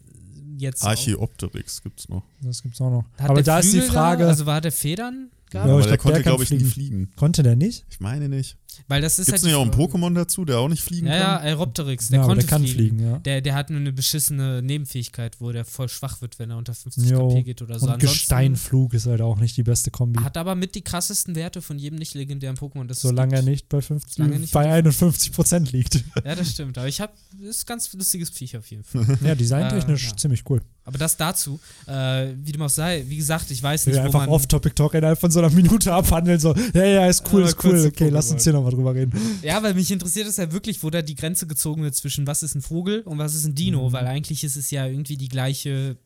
jetzt. Archaeopteryx gibt's noch. Das gibt's auch noch. Hat Aber da ist die Flügel Frage, Da? Also war der Federn? Ja, gehabt? aber aber ich der glaub, konnte, der kann glaube ich, nie fliegen. konnte der nicht? Ich meine nicht. Weil das ist Gibt's halt. nicht auch einen. Pokémon dazu, der auch nicht fliegen Ja, ja, kann? Aeropteryx, der ja, konnte der kann fliegen. fliegen, ja. Der, der hat nur eine beschissene Nebenfähigkeit, wo der voll schwach wird, wenn er unter 50 Jo. KP geht oder so. Und Ansonsten Gesteinflug ist halt auch nicht die beste Kombi. Hat aber mit die krassesten Werte von jedem nicht legendären Pokémon. das Solange er nicht bei 50, Solange er nicht bei 51 Prozent liegt. [LAUGHS] Ja, das stimmt. Aber ich habe, ist ein ganz lustiges Viech auf jeden Fall. ja, designtechnisch Äh, ja. ziemlich cool. Aber das dazu, äh, wie dem auch sei, wie gesagt, ich weiß Wir nicht, wo einfach man, Off-Topic-Talk innerhalb von so einer Minute abhandeln. So, ja, ja, ist cool, ist cool. Okay, lass uns hier nochmal drüber reden. Ja, weil mich interessiert es ja wirklich, wo da die Grenze gezogen wird zwischen was ist ein Vogel und was ist ein Dino, Mhm. weil eigentlich ist es ja irgendwie die gleiche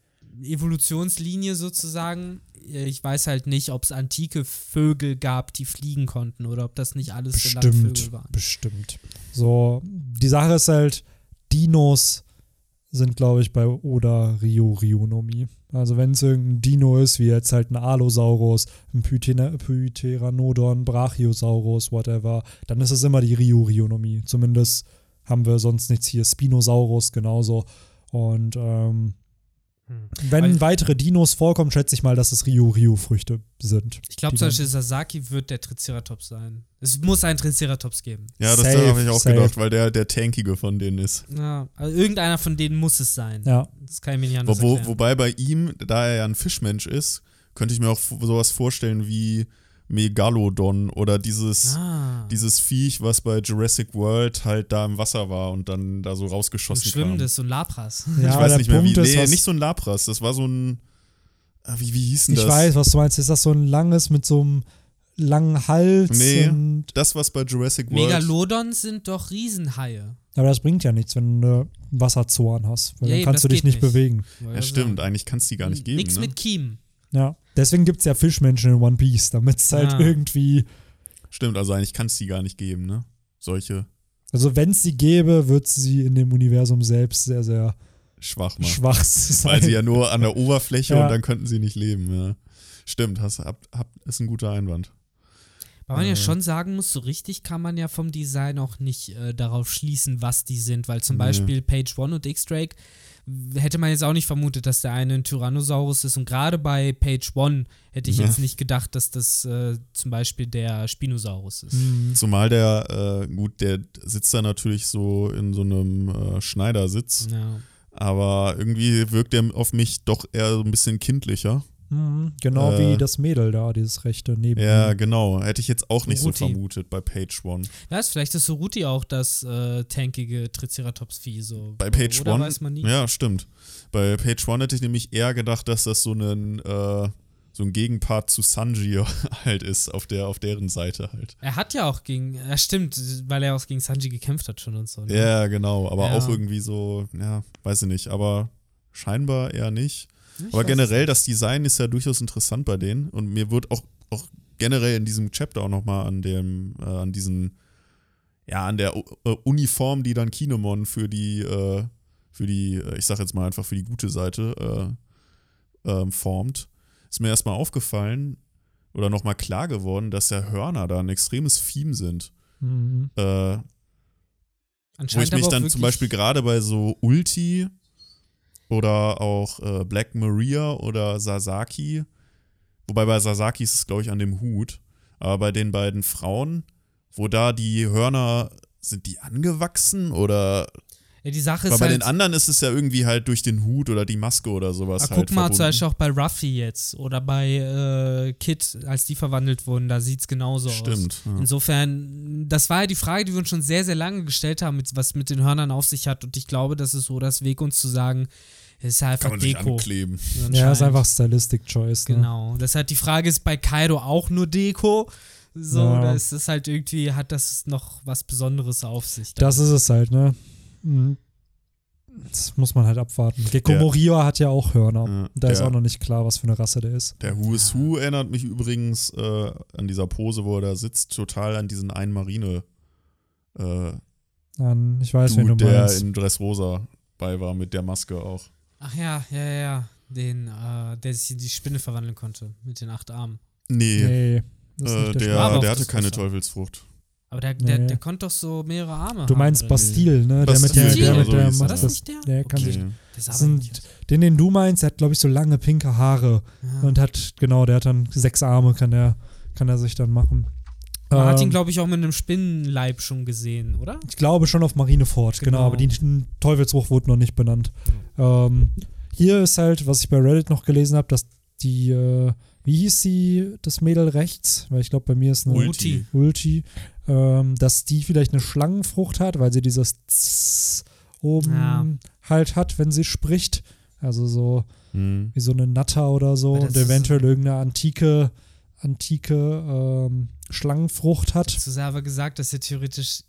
Evolutionslinie sozusagen. Ich weiß halt nicht, ob es antike Vögel gab, die fliegen konnten oder ob das nicht alles Bestimmt, Vögel waren. bestimmt. So, die Sache ist halt, Dinos sind, glaube ich, bei Oda Rio Rionomie. Also wenn es irgendein Dino ist, wie jetzt halt ein Allosaurus, ein Pteranodon, Brachiosaurus, whatever, dann ist es immer die Rio Rionomie. Zumindest haben wir sonst nichts hier. Spinosaurus genauso. Und ähm, Hm. Wenn Weil- weitere Dinos vorkommen, schätze ich mal, dass es Rio Rio Früchte sind. Ich glaube zum Beispiel, Sasaki wird der Triceratops sein. Es muss einen Triceratops geben. Ja, das habe ich auch safe. gedacht, weil der der tankige von denen ist. Ja, also irgendeiner von denen muss es sein. Ja. Das kann ich mir nicht anders Wo, wo, wobei bei ihm, da er ja ein Fischmensch ist, könnte ich mir auch sowas vorstellen wie Megalodon oder dieses, ah, dieses Viech, was bei Jurassic World halt da im Wasser war und dann da so ein rausgeschossen kam. schwimmendes, so ein Lapras. Ja, ich weiß nicht mehr wie. Punkt ist, Nee, was- nicht so ein Lapras, das war so ein. ah, Wie, wie hieß denn Ich das? weiß, was du meinst. Ist das so ein langes mit so einem langen Hals? Nee. Und, Das, was bei Jurassic World. Megalodons sind doch Riesenhaie. aber das bringt ja nichts, wenn du einen Wasserzorn hast. Weil Ja, dann kannst du dich nicht nicht. bewegen. Ja, stimmt, eigentlich kannst du die gar nicht geben. Nix ne? mit Kiemen. Ja. Deswegen gibt es ja Fischmenschen in One Piece, damit es halt Ah. irgendwie. Stimmt, also eigentlich kannst du die gar nicht geben, ne? Solche Also, wenn es sie gäbe, wird sie in dem Universum selbst sehr, sehr schwach machen. schwach [LAUGHS] sein. Weil sie ja nur an der Oberfläche Ja. und dann könnten sie nicht leben, ja. Stimmt, hast, hab, hab, ist ein guter Einwand. Weil man ja Äh. schon sagen muss, so richtig kann man ja vom Design auch nicht äh, darauf schließen, was die sind, weil zum Nee. Beispiel Page One und X-Drake hätte man jetzt auch nicht vermutet, dass der eine ein Tyrannosaurus ist und gerade bei Page One hätte ich Ja. jetzt nicht gedacht, dass das äh, zum Beispiel der Spinosaurus ist. Mhm. Zumal der, äh, gut, der sitzt da natürlich so in so einem äh, Schneidersitz. Ja. Aber irgendwie wirkt er auf mich doch eher so ein bisschen kindlicher. Mhm, genau Äh, wie das Mädel da, dieses rechte neben Ja, genau. Hätte ich jetzt auch nicht so Ruti. vermutet bei Page One. Weißt, vielleicht ist so Ruti auch das äh, tankige Triceratops-Vieh. So. Bei Page Oder One. weiß man nie. Ja, stimmt. Bei Page One hätte ich nämlich eher gedacht, dass das so ein, äh, so ein Gegenpart zu Sanji [LAUGHS] halt ist, auf, der, auf deren Seite halt. Er hat ja auch gegen, ja stimmt, weil er auch gegen Sanji gekämpft hat schon und so. Ne? Ja, genau. Aber Ja. auch irgendwie so, ja, weiß ich nicht. Aber scheinbar eher nicht. Ich Aber generell, das Design ist ja durchaus interessant bei denen. Und mir wird auch, auch generell in diesem Chapter auch nochmal an dem, äh, an diesen, ja, an der äh, Uniform, die dann Kinemon für die, äh, für die, äh, ich sag jetzt mal einfach für die gute Seite äh, ähm, formt, ist mir erstmal aufgefallen oder nochmal klar geworden, dass ja Hörner da ein extremes Theme sind. Mhm. Äh, wo ich mich dann zum Beispiel gerade bei so Ulti oder auch äh, Black Maria oder Sasaki, wobei bei Sasaki ist es, glaube ich, an dem Hut, aber bei den beiden Frauen, wo da die Hörner, sind die angewachsen oder Ja, die Sache ist bei halt, den anderen ist es ja irgendwie halt durch den Hut oder die Maske oder sowas Ah, halt guck mal zum verbunden. Beispiel auch bei Ruffy jetzt oder bei äh, Kid, als die verwandelt wurden, da sieht es genauso aus. Stimmt. Ja. Insofern, das war ja die Frage, die wir uns schon sehr, sehr lange gestellt haben, mit, was mit den Hörnern auf sich hat. Und ich glaube, das ist so das Weg, uns zu sagen, es ist halt Kann einfach Deko. ankleben. Ja, ist einfach Stylistic Choice. Ne? Genau. Deshalb die Frage ist bei Kaido auch nur Deko. So, Ja. da ist es halt irgendwie, hat das noch was Besonderes auf sich. Das ist es halt, ne? Mhm. Das muss man halt abwarten. Gecko Der- Moria hat ja auch Hörner. Ja, da ist der- auch noch nicht klar, was für eine Rasse der ist. Der Who is Who erinnert mich übrigens äh, an dieser Pose, wo er da sitzt, total an diesen einen Marine. Äh, An, ich weiß, wen Dude, du der meinst. in Dressrosa bei war, mit der Maske auch. Ach ja, ja, ja, ja. Den, äh, der sich in die Spinne verwandeln konnte mit den acht Armen. Nee, Nee, das ist äh, der, der, der hatte keine. Teufelsfrucht. Aber der, der, Nee. der konnte doch so mehrere Arme Du haben, meinst oder Bastille, ne? Der mit der, Bastille, der mit der hieß er. War das nicht der? Der kann Okay. sich. Das ist Sind- Den, den du meinst, der hat, glaube ich, so lange pinke Haare. ja. Und hat, genau, der hat dann sechs Arme, kann er, kann er sich dann machen. Man hat ihn, Ähm, glaube ich, auch mit einem Spinnenleib schon gesehen, oder? Ich glaube schon auf Marineford, genau, Genau. aber die Teufelsbruch wurde noch nicht benannt. Ähm, hier ist halt, was ich bei Reddit noch gelesen habe, dass die, äh, wie hieß sie, das Mädel rechts? Weil ich glaube, bei mir ist eine Ulti. Ulti, ähm, dass die vielleicht eine Schlangenfrucht hat, weil sie dieses Tss oben Ja. halt hat, wenn sie spricht. Also so Hm. wie so eine Natter oder so und eventuell irgendeine antike, antike ähm, Schlangenfrucht hat. Zu selber gesagt, dass ja theoretisch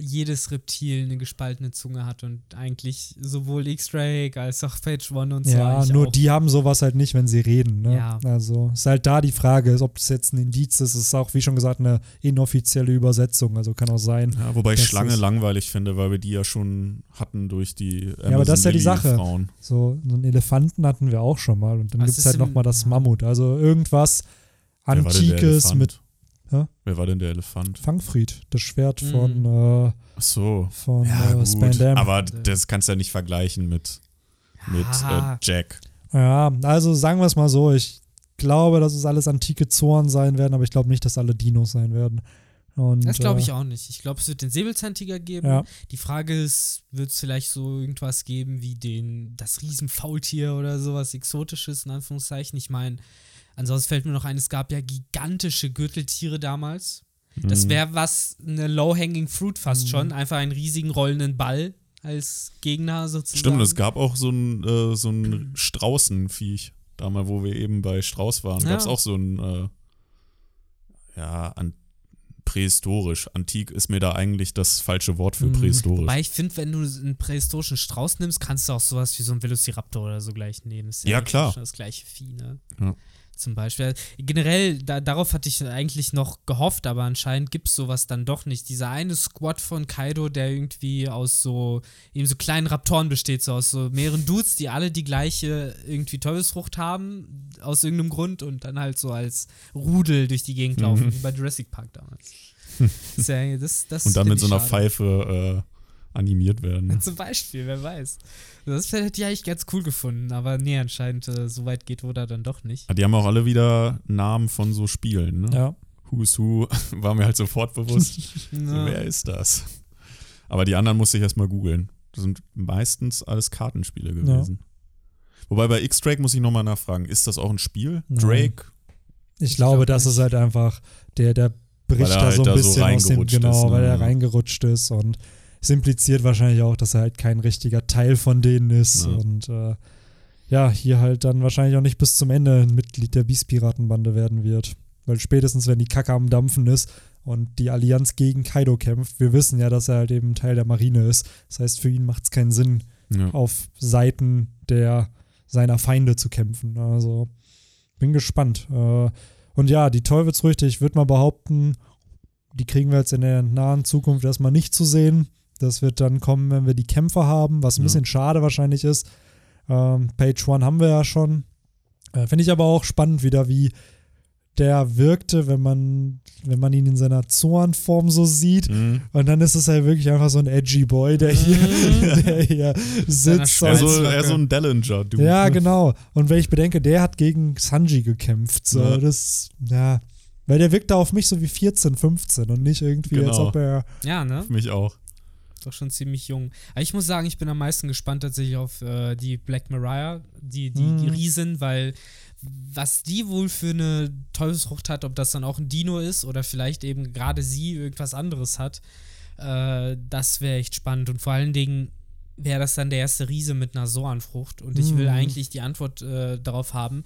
jedes Reptil eine gespaltene Zunge hat und eigentlich sowohl X-Ray als auch Page One und so. Ja, nur auch. die haben sowas halt nicht, wenn sie reden. Ne? Ja. Also ist halt da die Frage, ob das jetzt ein Indiz ist. Es ist auch, wie schon gesagt, eine inoffizielle Übersetzung. Also kann auch sein. Ja, wobei ich Schlange langweilig finde, weil wir die ja schon hatten durch die aber das ist ja die Amazon Sache. Frauen. So, so einen Elefanten hatten wir auch schon mal. Und dann gibt es halt nochmal das ja. Mammut. Also irgendwas Antikes mit Hä? Wer war denn der Elefant? Fangfried, das Schwert Mhm. von, äh, Ach so. von Ja, äh. Spandam. Aber das kannst du ja nicht vergleichen mit, mit äh, Jack. Ja, also sagen wir es mal so, ich glaube, dass es alles antike Zoren sein werden, aber ich glaube nicht, dass alle Dinos sein werden. Und, Das glaube äh, ich auch nicht. Ich glaube, es wird den Säbelzahntiger geben. Ja, Die Frage ist, wird es vielleicht so irgendwas geben wie den, das Riesenfaultier oder sowas Exotisches, in Anführungszeichen? Ich meine, ansonsten fällt mir noch ein, es gab ja gigantische Gürteltiere damals. Das Mhm. wäre was, eine Low-Hanging Fruit fast Mhm. schon. Einfach einen riesigen rollenden Ball als Gegner sozusagen. Stimmt, es gab auch so ein, äh, so ein Straußenviech. Damals, wo wir eben bei Strauß waren, Ja. gab es auch so ein, äh, ja, an, prähistorisch. Antik ist mir da eigentlich das falsche Wort für Mhm. prähistorisch. Wobei ich finde, wenn du einen prähistorischen Strauß nimmst, kannst du auch sowas wie so ein Velociraptor oder so gleich nehmen. Ist Ja, eigentlich klar. Schon das gleiche Vieh, ne? Ja. Zum Beispiel. Generell, da, darauf hatte ich eigentlich noch gehofft, aber anscheinend gibt es sowas dann doch nicht. Dieser eine Squad von Kaido, der irgendwie aus so, eben so kleinen Raptoren besteht, so aus so mehreren Dudes, die alle die gleiche irgendwie Teufelsfrucht haben, aus irgendeinem Grund und dann halt so als Rudel durch die Gegend laufen, Mhm. wie bei Jurassic Park damals. [LAUGHS] Das, das, Und dann mit so einer schade. Pfeife äh, animiert werden. [LAUGHS] Zum Beispiel, wer weiß. Das hätte ich eigentlich ganz cool gefunden, aber nee, anscheinend äh, so weit geht Oda dann doch nicht. Die haben auch alle wieder Namen von so Spielen, ne? ja. Who's Who [LAUGHS] war mir halt sofort bewusst. [LAUGHS] Ja. Wer ist das? Aber die anderen musste ich erstmal googeln. Das sind meistens alles Kartenspiele gewesen. Wobei bei X-Drake muss ich nochmal nachfragen, ist das auch ein Spiel? Nein. Drake? Ich, Ich glaube, glaub das ist halt einfach, der, der bricht Weil da halt so ein da so bisschen aus dem, genau, ist, ne? weil er reingerutscht ist und es impliziert wahrscheinlich auch, dass er halt kein richtiger Teil von denen ist Ja. und äh, ja, hier halt dann wahrscheinlich auch nicht bis zum Ende ein Mitglied der Beast-Piratenbande werden wird. Weil spätestens, wenn die Kacke am Dampfen ist und die Allianz gegen Kaido kämpft, wir wissen ja, dass er halt eben Teil der Marine ist. Das heißt, für ihn macht es keinen Sinn, Ja. auf Seiten der seiner Feinde zu kämpfen. Also bin gespannt. Äh, Und ja, die Teufelsfrüchte, ich würde mal behaupten, die kriegen wir jetzt in der nahen Zukunft erstmal nicht zu sehen. Das wird dann kommen, wenn wir die Kämpfe haben, was ein Ja. bisschen schade wahrscheinlich ist. Ähm, Page One haben wir ja schon. Äh, Finde ich aber auch spannend wieder, wie der wirkte, wenn man, wenn man ihn in seiner Zornform so sieht. Mhm. Und dann ist es halt wirklich einfach so ein edgy Boy, der hier, [LAUGHS] der hier sitzt. Und- so, eher so ein Dellinger-Dude. ja, ne? [LAUGHS] genau. Und wenn ich bedenke, der hat gegen Sanji gekämpft. So, Ja. das, ja. Weil der wirkt da auf mich so wie 14, 15 und nicht irgendwie, als Genau. ob er. Ja, ne? Für mich auch. Doch schon ziemlich jung. Aber ich muss sagen, ich bin am meisten gespannt tatsächlich auf äh, die Black Mariah, die, die, die Mhm. Riesen, weil was die wohl für eine Teufelsfrucht hat, ob das dann auch ein Dino ist oder vielleicht eben gerade sie irgendwas anderes hat, äh, das wäre echt spannend. Und vor allen Dingen wäre das dann der erste Riese mit einer Soanfrucht. Und ich will Mhm. eigentlich die Antwort äh, darauf haben.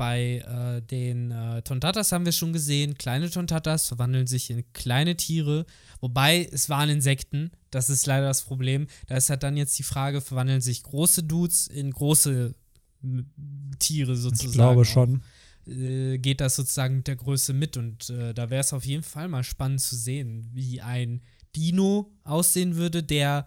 Bei äh, den äh, Tontatas haben wir schon gesehen, kleine Tontatas verwandeln sich in kleine Tiere, wobei es waren Insekten, das ist leider das Problem. Da ist halt dann jetzt die Frage, verwandeln sich große Dudes in große Tiere sozusagen? Ich glaube schon. äh, geht das sozusagen mit der Größe mit. Und äh, da wäre es auf jeden Fall mal spannend zu sehen, wie ein Dino aussehen würde, der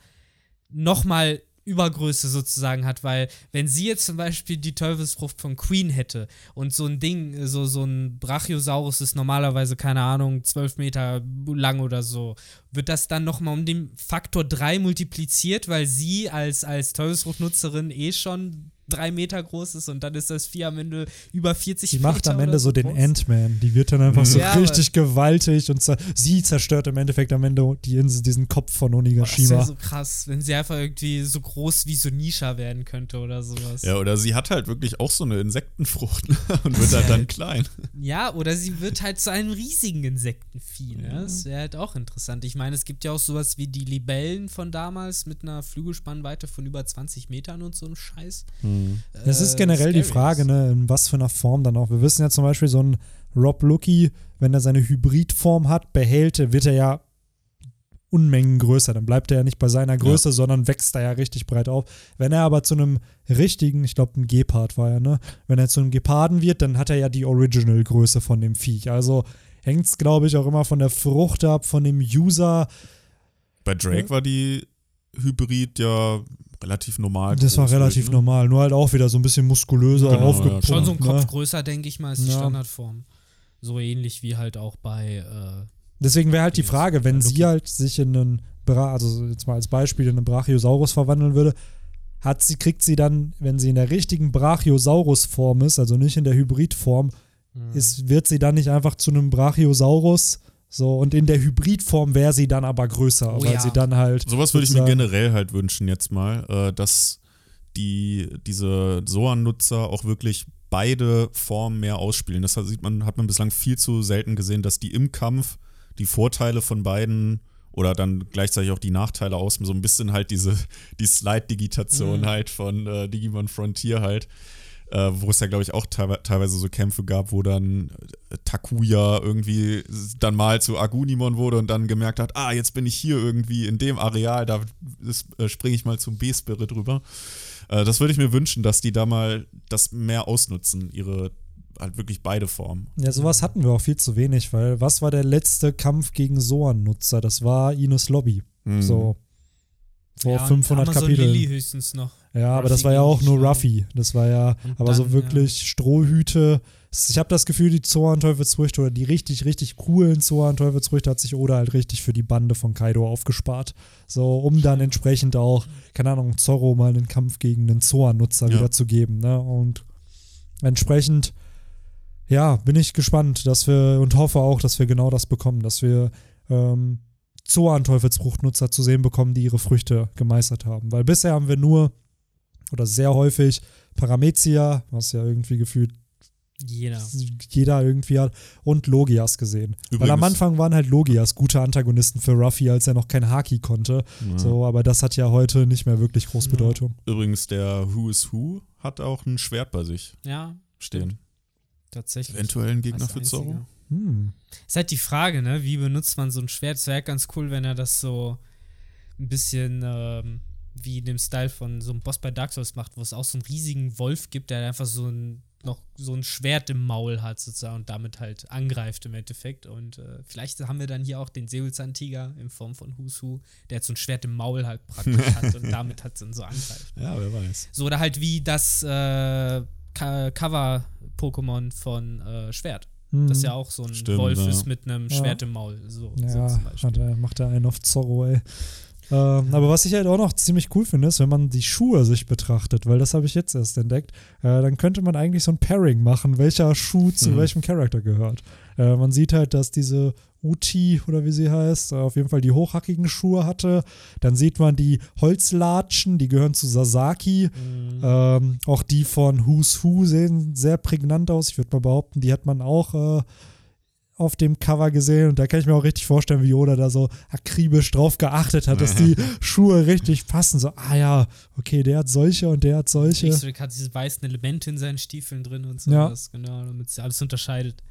nochmal Übergröße sozusagen hat, weil wenn sie jetzt zum Beispiel die Teufelsfrucht von Queen hätte und so ein Ding, so, so ein Brachiosaurus ist normalerweise, keine Ahnung, 12 Meter lang oder so, wird das dann nochmal um den Faktor 3 multipliziert, weil sie als, als Teufelsfruchtnutzerin eh schon drei Meter groß ist und dann ist das Vieh am Ende über 40 Die Meter macht am Ende so den groß. Ant-Man. Die wird dann einfach so Ja, richtig gewaltig und zer sie zerstört im Endeffekt am Ende die Insel, diesen Kopf von Das Onigashima. wäre so krass, wenn sie einfach irgendwie so groß wie so Nisha werden könnte oder sowas. Ja, oder sie hat halt wirklich auch so eine Insektenfrucht ne? [LAUGHS] und wird halt dann klein. Ja, oder sie wird halt zu einem riesigen Insektenvieh. Ne? Das wäre halt auch interessant. Ich meine, es gibt ja auch sowas wie die Libellen von damals mit einer Flügelspannweite von über 20 Metern und so ein Scheiß. Es ist Äh, generell die scary Frage, ne, in was für einer Form dann auch. Wir wissen ja zum Beispiel, so ein Rob Lucky, wenn er seine Hybridform hat, behält, er, wird er ja Unmengen größer. Dann bleibt er ja nicht bei seiner Größe, sondern wächst da ja richtig breit auf. Wenn er aber zu einem richtigen, ich glaube, ein Gepard war er, ne? Wenn er zu einem Geparden wird, dann hat er ja die Original-Größe von dem Viech. Also hängt es, glaube ich, auch immer von der Frucht ab, von dem User. Bei Drake war die Hybrid ja relativ normal. Das war relativ ne? normal, nur halt auch wieder so ein bisschen muskulöser Genau, ja, aufgepumpt. Schon so ein Kopf ne? größer, denke ich mal, ist die Ja. Standardform. So ähnlich wie halt auch bei. Äh, Deswegen wäre halt die. Frage, wenn Ja, sie halt sich in einen, Bra also jetzt mal als Beispiel, in einen Brachiosaurus verwandeln würde, hat sie, kriegt sie dann, wenn sie in der richtigen Brachiosaurus-Form ist, also nicht in der Hybridform, hm. ist, wird sie dann nicht einfach zu einem Brachiosaurus, so, und in der Hybridform wäre sie dann aber größer, Oh weil ja. sie dann halt. Sowas würde ich mir generell halt wünschen jetzt mal, äh, dass die, diese SOA-Nutzer auch wirklich beide Formen mehr ausspielen. Das sieht man, hat man bislang viel zu selten gesehen, dass die im Kampf die Vorteile von beiden oder dann gleichzeitig auch die Nachteile aus, so ein bisschen halt diese, die Slide-Digitation Mhm. halt von äh, Digimon Frontier halt, äh, wo es ja, glaube ich, auch teilwe- teilweise so Kämpfe gab, wo dann äh, Takuya irgendwie dann mal zu Agunimon wurde und dann gemerkt hat, ah, jetzt bin ich hier irgendwie in dem Areal, da äh, springe ich mal zum B-Spirit rüber. Äh, das würde ich mir wünschen, dass die da mal das mehr ausnutzen, ihre halt wirklich beide Formen. Ja, sowas hatten wir auch viel zu wenig, weil was war der letzte Kampf gegen Soan-Nutzer? Das war Ines Lobby. Mhm. So. Vor ja, und 500 Amazon Kapiteln. Lily höchstens noch. Ja, aber Ruffy das war ja auch nur. Ruffy. Das war ja, Und aber so dann, wirklich Strohhüte. Ich habe das Gefühl, die Zoan-Teufelsfrüchte oder die richtig, richtig coolen Zoan-Teufelsfrüchte hat sich Oda halt richtig für die Bande von Kaido aufgespart. So, um dann entsprechend auch, keine Ahnung, Zorro mal einen Kampf gegen den Zoan-Nutzer Ja. wieder zu geben. Ne? Und entsprechend, ja, bin ich gespannt, dass wir und hoffe auch, dass wir genau das bekommen, dass wir ähm, Zoan-Teufelsfruchtnutzer zu sehen bekommen, die ihre Früchte gemeistert haben. Weil bisher haben wir nur oder sehr häufig Paramezia, was ja irgendwie gefühlt Jeder. jeder irgendwie hat, und Logias gesehen. Weil am Übrigens- Anfang waren halt Logias gute Antagonisten für Ruffy, als er noch kein Haki konnte. Ja. So, aber das hat ja heute nicht mehr wirklich groß Ja. Bedeutung. Übrigens, der Who is Who hat auch ein Schwert bei sich Ja, stehen. tatsächlich. Eventuell ein Gegner für. Zorro. Hm. Ist halt die Frage, ne? Wie benutzt man so ein Schwert? Es wäre halt ganz cool, wenn er das so ein bisschen ähm, wie in dem Style von so einem Boss bei Dark Souls macht, wo es auch so einen riesigen Wolf gibt, der einfach so ein noch so ein Schwert im Maul hat sozusagen und damit halt angreift im Endeffekt. Und äh, vielleicht haben wir dann hier auch den Säbelzahntiger in Form von Husu, der jetzt so ein Schwert im Maul halt praktisch hat und [LAUGHS] damit halt dann so angreift. Ja, wer weiß. So, oder halt wie das äh, Cover-Pokémon von äh, Schwert. Hm. Das ja auch so ein Stimmt, Wolf ja. ist mit einem Ja. Schwert im Maul. So, so Ja, zum Beispiel. hat er, macht er einen auf Zorro, ey. Ähm, aber was ich halt auch noch ziemlich cool finde, ist, wenn man die Schuhe sich betrachtet, weil das habe ich jetzt erst entdeckt, äh, dann könnte man eigentlich so ein Pairing machen, welcher Schuh zu Mhm. welchem Charakter gehört. Äh, man sieht halt, dass diese Uti oder wie sie heißt, äh, auf jeden Fall die hochhackigen Schuhe hatte. Dann sieht man die Holzlatschen, die gehören zu Sasaki. Mhm. Ähm, auch die von Who's Who sehen sehr prägnant aus. Ich würde mal behaupten, die hat man auch äh, auf dem Cover gesehen. Und da kann ich mir auch richtig vorstellen, wie Yoda da so akribisch drauf geachtet hat, dass die [LAUGHS] Schuhe richtig passen. So, ah ja, okay, der hat solche und der hat solche. X-Ray hat diese weißen Elemente in seinen Stiefeln drin und so. Ja. Das, genau, damit sie alles unterscheidet.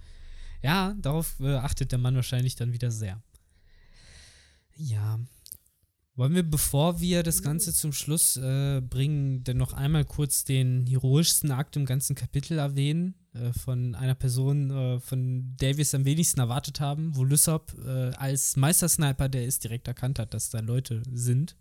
Ja, darauf äh, achtet der Mann wahrscheinlich dann wieder sehr. Ja. Wollen wir, bevor wir das Ganze zum Schluss äh, bringen, denn noch einmal kurz den heroischsten Akt im ganzen Kapitel erwähnen, äh, von einer Person, äh, von der wir es am wenigsten erwartet haben, wo Lysop äh, als Meistersniper, der es direkt erkannt hat, dass da Leute sind,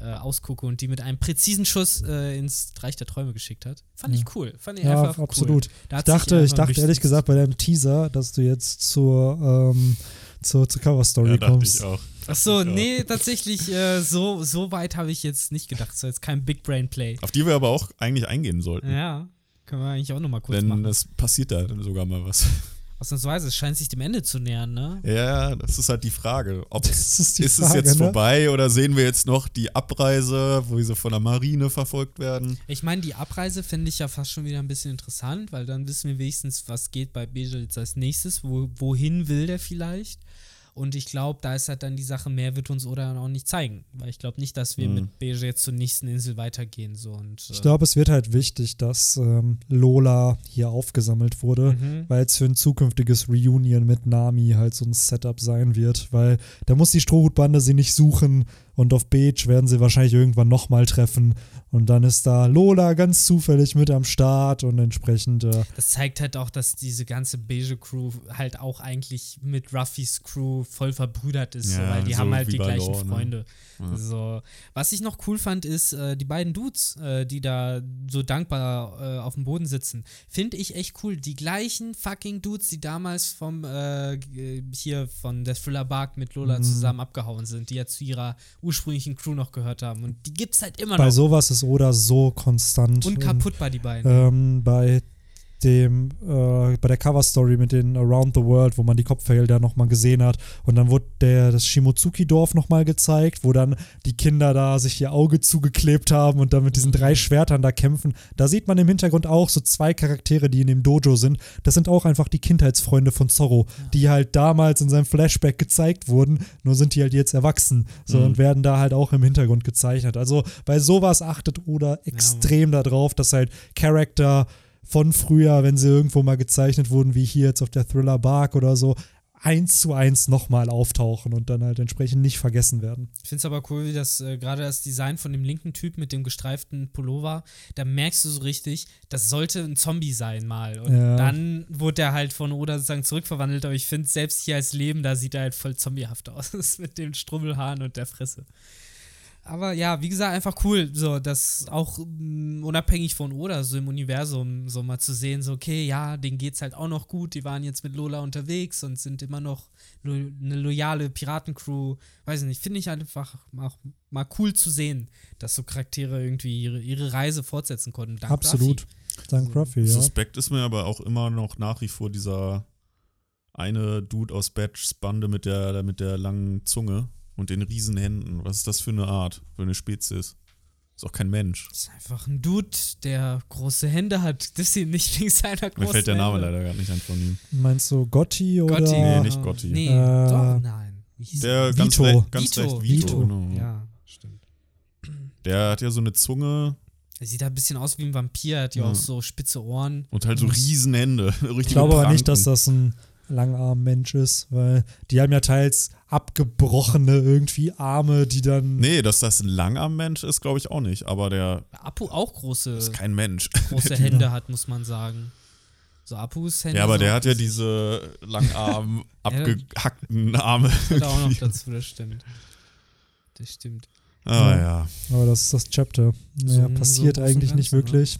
äh, ausgucke und die mit einem präzisen Schuss äh, ins Reich der Träume geschickt hat. Fand ich cool. Fand ich Ja, einfach absolut. Cool. Da Ich dachte, ich dachte ehrlich gesagt bei deinem Teaser, dass du jetzt zur, ähm, zur, zur Cover-Story Ja, dachte kommst. ich auch. Ach so, Ja. nee, tatsächlich, äh, so, so weit habe ich jetzt nicht gedacht. So jetzt kein Big Brain Play. Auf die wir aber auch eigentlich eingehen sollten. Ja, können wir eigentlich auch nochmal kurz Denn machen. es passiert da dann sogar mal was. Ausnahmsweise, es scheint sich dem Ende zu nähern, ne? Ja, das ist halt die Frage. Ob [LAUGHS] Das ist die ist Frage, es jetzt ne? vorbei oder sehen wir jetzt noch die Abreise, wo sie von der Marine verfolgt werden? Ich meine, die Abreise finde ich ja fast schon wieder ein bisschen interessant, weil dann wissen wir wenigstens, was geht bei Beja jetzt als nächstes, wo, wohin will der vielleicht. Und ich glaube, da ist halt dann die Sache, mehr wird uns Oda auch nicht zeigen. Weil ich glaube nicht, dass wir Mhm. mit Beja jetzt zur nächsten Insel weitergehen. So. Und, Ich äh, glaube, es wird halt wichtig, dass ähm, Lola hier aufgesammelt wurde, Mhm. weil es für ein zukünftiges Reunion mit Nami halt so ein Setup sein wird, weil da muss die Strohhutbande sie nicht suchen und auf Beach werden sie wahrscheinlich irgendwann nochmal treffen und dann ist da Lola ganz zufällig mit am Start und entsprechend äh, Das zeigt halt auch, dass diese ganze beige Crew halt auch eigentlich mit Ruffys Crew voll verbrüdert ist, so, Ja, weil die so haben halt die gleichen Law, ne? Ja. So. Was ich noch cool fand, ist äh, die beiden Dudes, äh, die da so dankbar äh, auf dem Boden sitzen. Finde ich echt cool. Die gleichen fucking Dudes, die damals vom äh, g- hier von der Thriller Bark mit Lola Mhm. zusammen abgehauen sind, die ja zu ihrer ursprünglichen Crew noch gehört haben. Und die gibt's halt immer bei noch. sowas ist Oda so konstant. Unkaputtbar, die beiden. ähm, bei dem, äh, bei der Cover-Story mit den Around the World, wo man die Kopffelder nochmal gesehen hat. Und dann wurde der, das Shimotsuki-Dorf nochmal gezeigt, wo dann die Kinder da sich ihr Auge zugeklebt haben und dann mit diesen drei Schwertern da kämpfen. Da sieht man im Hintergrund auch so zwei Charaktere, die in dem Dojo sind. Das sind auch einfach die Kindheitsfreunde von Zorro, die halt damals in seinem Flashback gezeigt wurden, nur sind die halt jetzt erwachsen. So Mhm. und werden da halt auch im Hintergrund gezeichnet. Also bei sowas achtet Oda extrem darauf, dass halt Charakter von früher, wenn sie irgendwo mal gezeichnet wurden, wie hier jetzt auf der Thriller Bark oder so, eins zu eins nochmal auftauchen und dann halt entsprechend nicht vergessen werden. Ich finde es aber cool, wie das äh, gerade das Design von dem linken Typ mit dem gestreiften Pullover, da merkst du so richtig, das sollte ein Zombie sein mal. Und Ja. dann wurde er halt von Oda sozusagen zurückverwandelt, aber ich finde, selbst hier als Leben, da sieht er halt voll zombiehaft aus [LAUGHS] mit den Strubbelhaaren und der Fresse. Aber ja, wie gesagt, einfach cool, so das auch mh, unabhängig von Oda, so im Universum, so mal zu sehen, so okay, ja, denen geht's halt auch noch gut, die waren jetzt mit Lola unterwegs und sind immer noch lo eine loyale Piratencrew, weiß ich nicht, finde ich einfach auch mal cool zu sehen, dass so Charaktere irgendwie ihre, ihre Reise fortsetzen konnten. Dank Absolut. Ruffy. Dank So. Ruffy, ja. Suspekt ist mir aber auch immer noch nach wie vor dieser eine Dude aus Batchs Bande mit der, mit der langen Zunge Und den riesen Händen. Was ist das für eine Art, für eine Spezies? Ist auch kein Mensch. Das ist einfach ein Dude, der große Hände hat. Das ist ihm nicht wegen seiner großen Mir fällt der Name Hände. leider gerade nicht ein von ihm. Meinst du Gotti oder? Gotti. Nee, nicht Gotti. Nee, Äh, doch, nein. Wie hieß Der er? ganz, Vito. leicht, ganz Vito. leicht Vito. Vito. Genau. Ja, stimmt. Der hat ja so eine Zunge Er sieht halt ein bisschen aus wie ein Vampir, hat ja Ja. auch so spitze Ohren. und halt so riesen Hände. [LAUGHS] Ich glaube aber nicht, dass das ein Langarm-Mensch ist, weil die haben ja teils abgebrochene irgendwie Arme, die dann. Nee, dass das ein Langarm-Mensch ist, glaube ich auch nicht. Aber der Apu auch große, ist kein Mensch. große [LAUGHS] Hände hat, muss man sagen. So Apus Hände. Ja, aber so, der hat ja das diese langarm [LAUGHS] abgehackten Arme. [LAUGHS] gehört auch noch dazu, das stimmt. Das stimmt. Ah ja. Aber das ist das Chapter. Naja, So- passiert so eigentlich nicht ne? wirklich.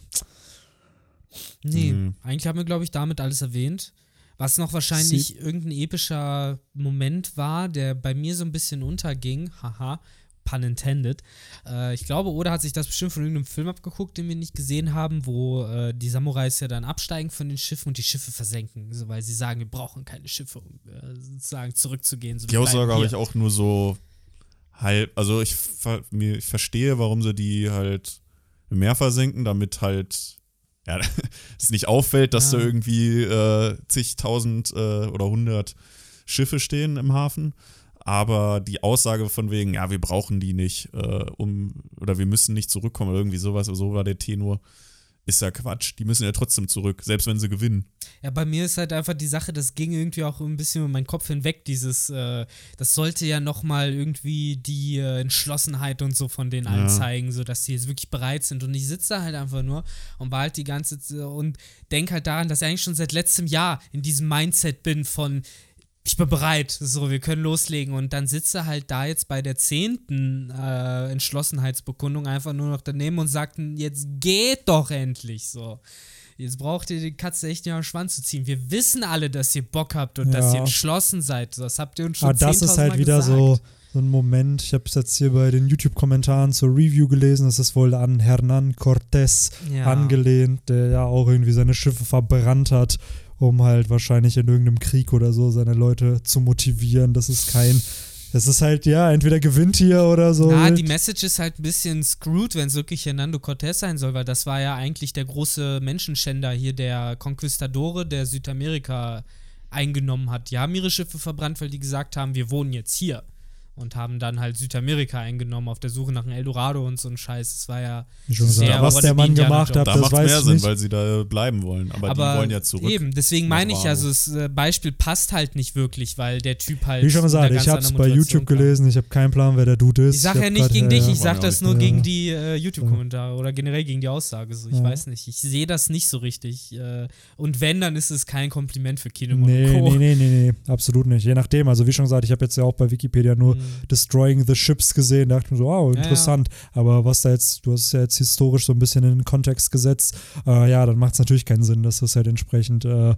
Nee, Mhm. eigentlich haben wir, glaube ich, damit alles erwähnt. Was noch wahrscheinlich irgendein epischer Moment war, der bei mir so ein bisschen unterging. Haha, pun intended. Äh, ich glaube, Oda hat sich das bestimmt von irgendeinem Film abgeguckt, den wir nicht gesehen haben, wo äh, die Samurais ja dann absteigen von den Schiffen und die Schiffe versenken. So, weil sie sagen, wir brauchen keine Schiffe, um äh, sozusagen zurückzugehen. So, Die Aussage habe ich auch nur so halb. Also ich, ver, mir, ich verstehe, warum sie die halt im Meer versenken, damit halt ja, [LAUGHS] es nicht auffällt, dass Ja. da irgendwie äh, zigtausend äh, oder hundert Schiffe stehen im Hafen. Aber die Aussage von wegen, ja, wir brauchen die nicht, äh, um, oder wir müssen nicht zurückkommen oder irgendwie sowas, so war der Tenor, ist ja Quatsch. Die müssen ja trotzdem zurück, selbst wenn sie gewinnen. Ja, bei mir ist halt einfach die Sache, das ging irgendwie auch ein bisschen über meinen Kopf hinweg, dieses, äh, das sollte ja nochmal irgendwie die äh, Entschlossenheit und so von denen allen Ja. zeigen, so dass sie jetzt wirklich bereit sind und ich sitze da halt einfach nur und war halt die ganze Zeit und denk halt daran, dass ich eigentlich schon seit letztem Jahr in diesem Mindset bin von ich bin bereit, so, wir können loslegen. Und dann sitze halt da jetzt bei der zehnten äh, Entschlossenheitsbekundung einfach nur noch daneben und sagten, jetzt geht doch endlich so. Jetzt braucht ihr die Katze echt nicht am Schwanz zu ziehen. Wir wissen alle, dass ihr Bock habt und dass Ja. ihr entschlossen seid. Das habt ihr uns schon Aber das ist 10.000 halt Mal wieder gesagt. so, so ein Moment. Ich habe es jetzt hier bei den YouTube-Kommentaren zur Review gelesen. Das ist wohl an Hernan Cortés ja. angelehnt, der ja auch irgendwie seine Schiffe verbrannt hat, um halt wahrscheinlich in irgendeinem Krieg oder so seine Leute zu motivieren. Das ist kein. Das ist halt, ja, entweder gewinnt ihr oder so. Na, die Message ist halt ein bisschen screwed, wenn es wirklich Hernando Cortés sein soll, weil das war ja eigentlich der große Menschenschänder hier, der Conquistadore, der Südamerika eingenommen hat. Die haben ihre Schiffe verbrannt, weil die gesagt haben, wir wohnen jetzt hier. Und haben dann halt Südamerika eingenommen auf der Suche nach einem Eldorado und so ein Scheiß. Das war ja Wie schon sehr gesagt, was der Mann Indiana gemacht hat, Da das macht es weiß mehr ich Sinn, nicht. weil sie da bleiben wollen. Aber, aber die wollen ja zurück. Eben, deswegen meine ich, also das äh, Beispiel passt halt nicht wirklich, weil der Typ halt. Wie schon gesagt, ich habe es bei YouTube kam. gelesen. Ich habe keinen Plan, wer der Dude ist. Ich sage ja nicht gegen ja, dich, ja. ich sage das nur nicht. gegen Ja. die äh, YouTube-Kommentare oder generell gegen die Aussage. So. Ich Ja. weiß nicht. Ich sehe das nicht so richtig. Äh, und wenn, dann ist es kein Kompliment für Kinemon Nee, und Co. nee, nee, nee, nee, absolut nicht. Je nachdem. Also, wie schon gesagt, ich habe jetzt ja auch bei Wikipedia nur Mhm. Destroying the Ships gesehen, dachte mir so, wow, Ja, interessant. Aber was da jetzt, du hast es ja jetzt historisch so ein bisschen in den Kontext gesetzt, äh, ja, dann macht es natürlich keinen Sinn, dass das halt entsprechend äh,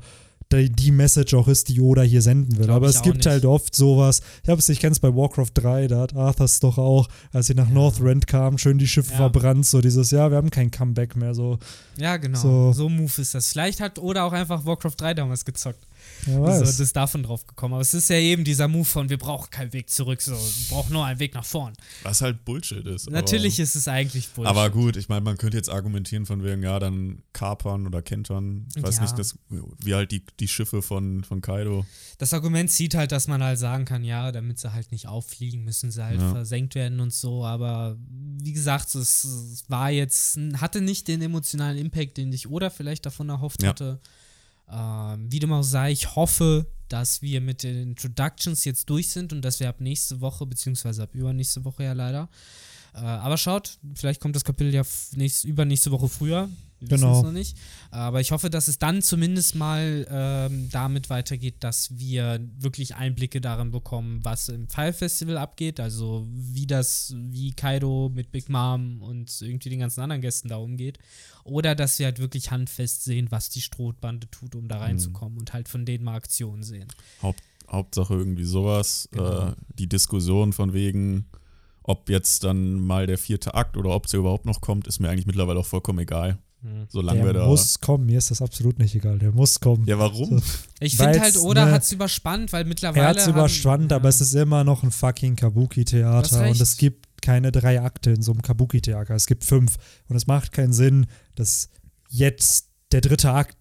die, Message auch ist, die Oda hier senden will. Glaub Aber ich es gibt nicht. halt oft sowas, ich habe es, ich kenne es bei Warcraft 3, da hat Arthas doch auch, als sie nach Ja. Northrend kamen, schön die Schiffe Ja. verbrannt, so dieses, ja, wir haben kein Comeback mehr, so, Ja, genau. So. So. Move ist das. Vielleicht hat oder auch einfach Warcraft 3 damals gezockt. Also, weiß. das ist davon drauf gekommen. Aber es ist ja eben dieser Move von, wir brauchen keinen Weg zurück, so, wir brauchen nur einen Weg nach vorn. Was halt Bullshit ist. Natürlich aber, ist es eigentlich Bullshit. Aber gut, ich meine, man könnte jetzt argumentieren von wegen, ja, dann Kapern oder Kentern. Ich weiß Ja. nicht, das, wie halt die, die Schiffe von, von Kaido. Das Argument zieht halt, dass man halt sagen kann, ja, damit sie halt nicht auffliegen, müssen sie halt Ja. versenkt werden und so. Aber wie gesagt, es, es war jetzt, hatte nicht den emotionalen Impact, den ich oder vielleicht davon erhofft Ja. hatte. Ähm, wie dem auch sei, ich hoffe, dass wir mit den Introductions jetzt durch sind und dass wir ab nächste Woche, beziehungsweise ab übernächste Woche ja leider. Äh, aber schaut, vielleicht kommt das Kapitel ja nächst, übernächste Woche früher. Genau. es noch nicht. Aber ich hoffe, dass es dann zumindest mal ähm, damit weitergeht, dass wir wirklich Einblicke darin bekommen, was im Fire Festival abgeht. Also wie das, wie Kaido mit Big Mom und irgendwie den ganzen anderen Gästen da umgeht. Oder dass wir halt wirklich handfest sehen, was die Strohbande tut, um da Mhm. reinzukommen und halt von denen mal Aktionen sehen. Haupt, Hauptsache irgendwie sowas. Genau. Äh, die Diskussion von wegen, ob jetzt dann mal der vierte Akt oder ob es überhaupt noch kommt, ist mir eigentlich mittlerweile auch vollkommen egal. Hm. Solange wir Der da. muss kommen, mir ist das absolut nicht egal. Der muss kommen. ja, warum? Ich Weil's, finde halt, Oda ne, hat es überspannt, weil mittlerweile. Er hat es überspannt, aber ja. es ist immer noch ein fucking Kabuki-Theater und es gibt keine drei Akte in so einem Kabuki-Theater. Es gibt fünf. Und es macht keinen Sinn, dass jetzt der dritte Akt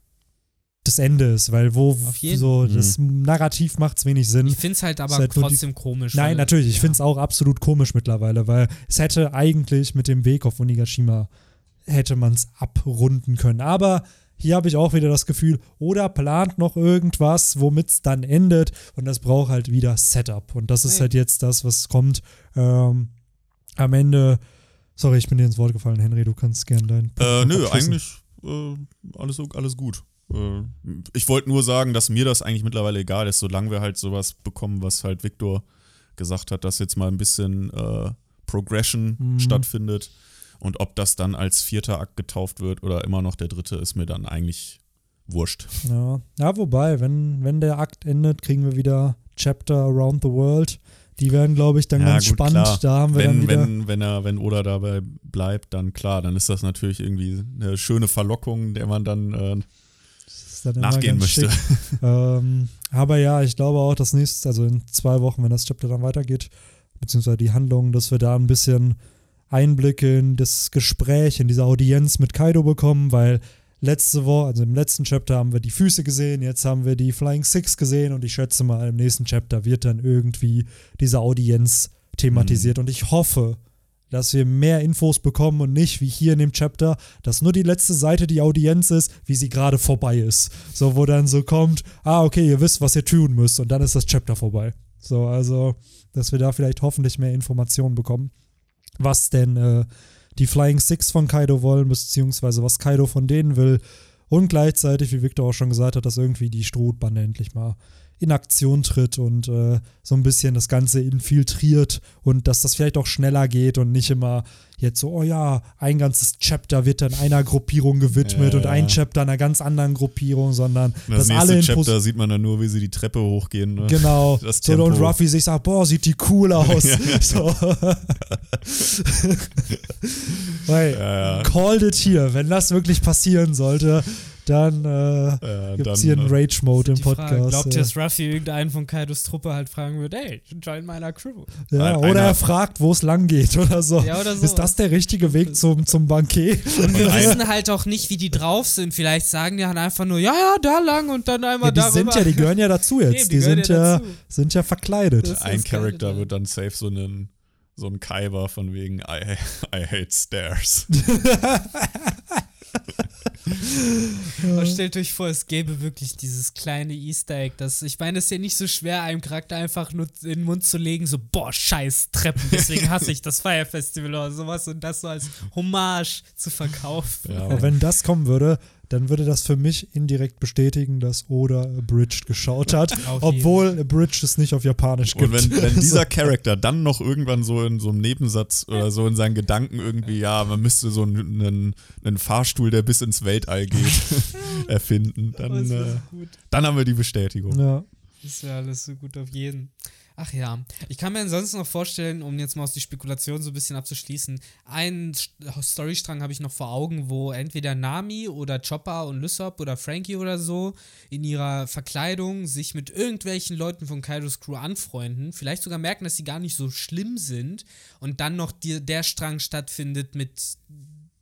das Ende ist, weil wo Auf jeden. so Mhm. das Narrativ macht es wenig Sinn. Ich finde es halt aber halt die- trotzdem komisch. Nein, weil- natürlich, ich ja. finde es auch absolut komisch mittlerweile, weil es hätte eigentlich mit dem Weg auf Onigashima hätte man es abrunden können. Aber hier habe ich auch wieder das Gefühl, oder plant noch irgendwas, womit es dann endet und das braucht halt wieder Setup. Und das ist halt jetzt das, was kommt. Ähm, am Ende, sorry, ich bin dir ins Wort gefallen, Henry, du kannst gerne dein. Äh, nö, eigentlich äh, alles, alles gut. Äh, ich wollte nur sagen, dass mir das eigentlich mittlerweile egal ist, solange wir halt sowas bekommen, was halt Victor gesagt hat, dass jetzt mal ein bisschen äh, Progression Mhm. stattfindet. Und ob das dann als vierter Akt getauft wird oder immer noch der dritte, ist mir dann eigentlich wurscht. Ja. ja, wobei, wenn, wenn der Akt endet, kriegen wir wieder Chapter Around the World. Die werden, glaube ich, dann Ja, ganz gut, spannend. klar. Da haben wir dann Wenn, wieder. wenn, wenn, er, wenn Oda dabei bleibt, dann klar, dann ist das natürlich irgendwie eine schöne Verlockung, der man dann äh, dann nachgehen möchte. [LAUGHS] ähm, aber ja, ich glaube auch, das nächste, also in zwei Wochen, wenn das Chapter dann weitergeht, beziehungsweise die Handlung, dass wir da ein bisschen Einblicke in das Gespräch, in diese Audienz mit Kaido bekommen, weil letzte Woche, also im letzten Chapter haben wir die Füße gesehen, jetzt haben wir die Flying Six gesehen und ich schätze mal, im nächsten Chapter wird dann irgendwie diese Audienz thematisiert und ich hoffe, dass wir mehr Infos bekommen und nicht wie hier in dem Chapter, dass nur die letzte Seite die Audienz ist, wie sie gerade vorbei ist. So, wo dann so kommt, ah, okay, ihr wisst, was ihr tun müsst und dann ist das Chapter vorbei. So, also, dass wir da vielleicht hoffentlich mehr Informationen bekommen, was denn äh, die Flying Six von Kaido wollen, beziehungsweise was Kaido von denen will. Und gleichzeitig, wie Victor auch schon gesagt hat, dass irgendwie die Strohbande endlich mal in Aktion tritt und äh, so ein bisschen das Ganze infiltriert und dass das vielleicht auch schneller geht und nicht immer jetzt so, oh ja, ein ganzes Chapter wird dann einer Gruppierung gewidmet Ja, und ein. Chapter einer ganz anderen Gruppierung, sondern Das dass nächste alle in Chapter sieht man dann nur, wie sie die Treppe hochgehen. Ne? Genau. [LAUGHS] So, und. Ruffy sich sagt, boah, sieht die cool [LAUGHS] aus. [LAUGHS] so. Weil, Ja, ja. called it hier. Wenn das wirklich passieren sollte, dann äh, Äh, gibt es hier einen äh, Rage-Mode im Die Frage, Podcast. glaubt ihr, ja. dass Ruffy irgendeinen von Kaidos Truppe halt fragen wird, ey, join meiner Crew? ja, oder einer- er fragt, wo es lang geht oder so. Ja, oder so. Ist das der richtige Weg zum, zum Bankier? Und wir wissen halt auch nicht, wie die drauf sind. Vielleicht sagen die halt einfach nur, ja, ja, da lang und dann einmal Ja, die darüber. sind ja, die gehören ja dazu jetzt. [LAUGHS] Eben, die die sind ja ja, sind ja verkleidet. Das- ein Charakter wird dann safe so einen so ein Kaiba von wegen I, I hate stairs. [LAUGHS] [LAUGHS] Aber stellt euch vor, es gäbe wirklich dieses kleine Easter Egg. Das, ich meine, es ist ja nicht so schwer, einem Charakter einfach nur in den Mund zu legen, so, boah, scheiß Treppen, deswegen hasse ich das Fire Festival oder sowas und das so als Hommage zu verkaufen. Ja, Aber wenn das kommen würde, dann würde das für mich indirekt bestätigen, dass Oda Abridged geschaut hat, [LAUGHS] obwohl Abridged es nicht auf Japanisch gibt. Und wenn, wenn [LAUGHS] dieser Charakter dann noch irgendwann so in so einem Nebensatz oder so in seinen Gedanken irgendwie, ja, man müsste so einen, einen, einen Fahrstuhl, der bis ins Weltall geht, [LAUGHS] erfinden, Oh, dann, wär äh, dann haben wir die Bestätigung. ja. Das wäre alles so gut auf jeden. Ach ja, ich kann mir ansonsten noch vorstellen, um jetzt mal aus die Spekulation so ein bisschen abzuschließen, einen St- Storystrang habe ich noch vor Augen, wo entweder Nami oder Chopper und Lysop oder Frankie oder so in ihrer Verkleidung sich mit irgendwelchen Leuten von Kaidos Crew anfreunden, vielleicht sogar merken, dass sie gar nicht so schlimm sind und dann noch die, der Strang stattfindet mit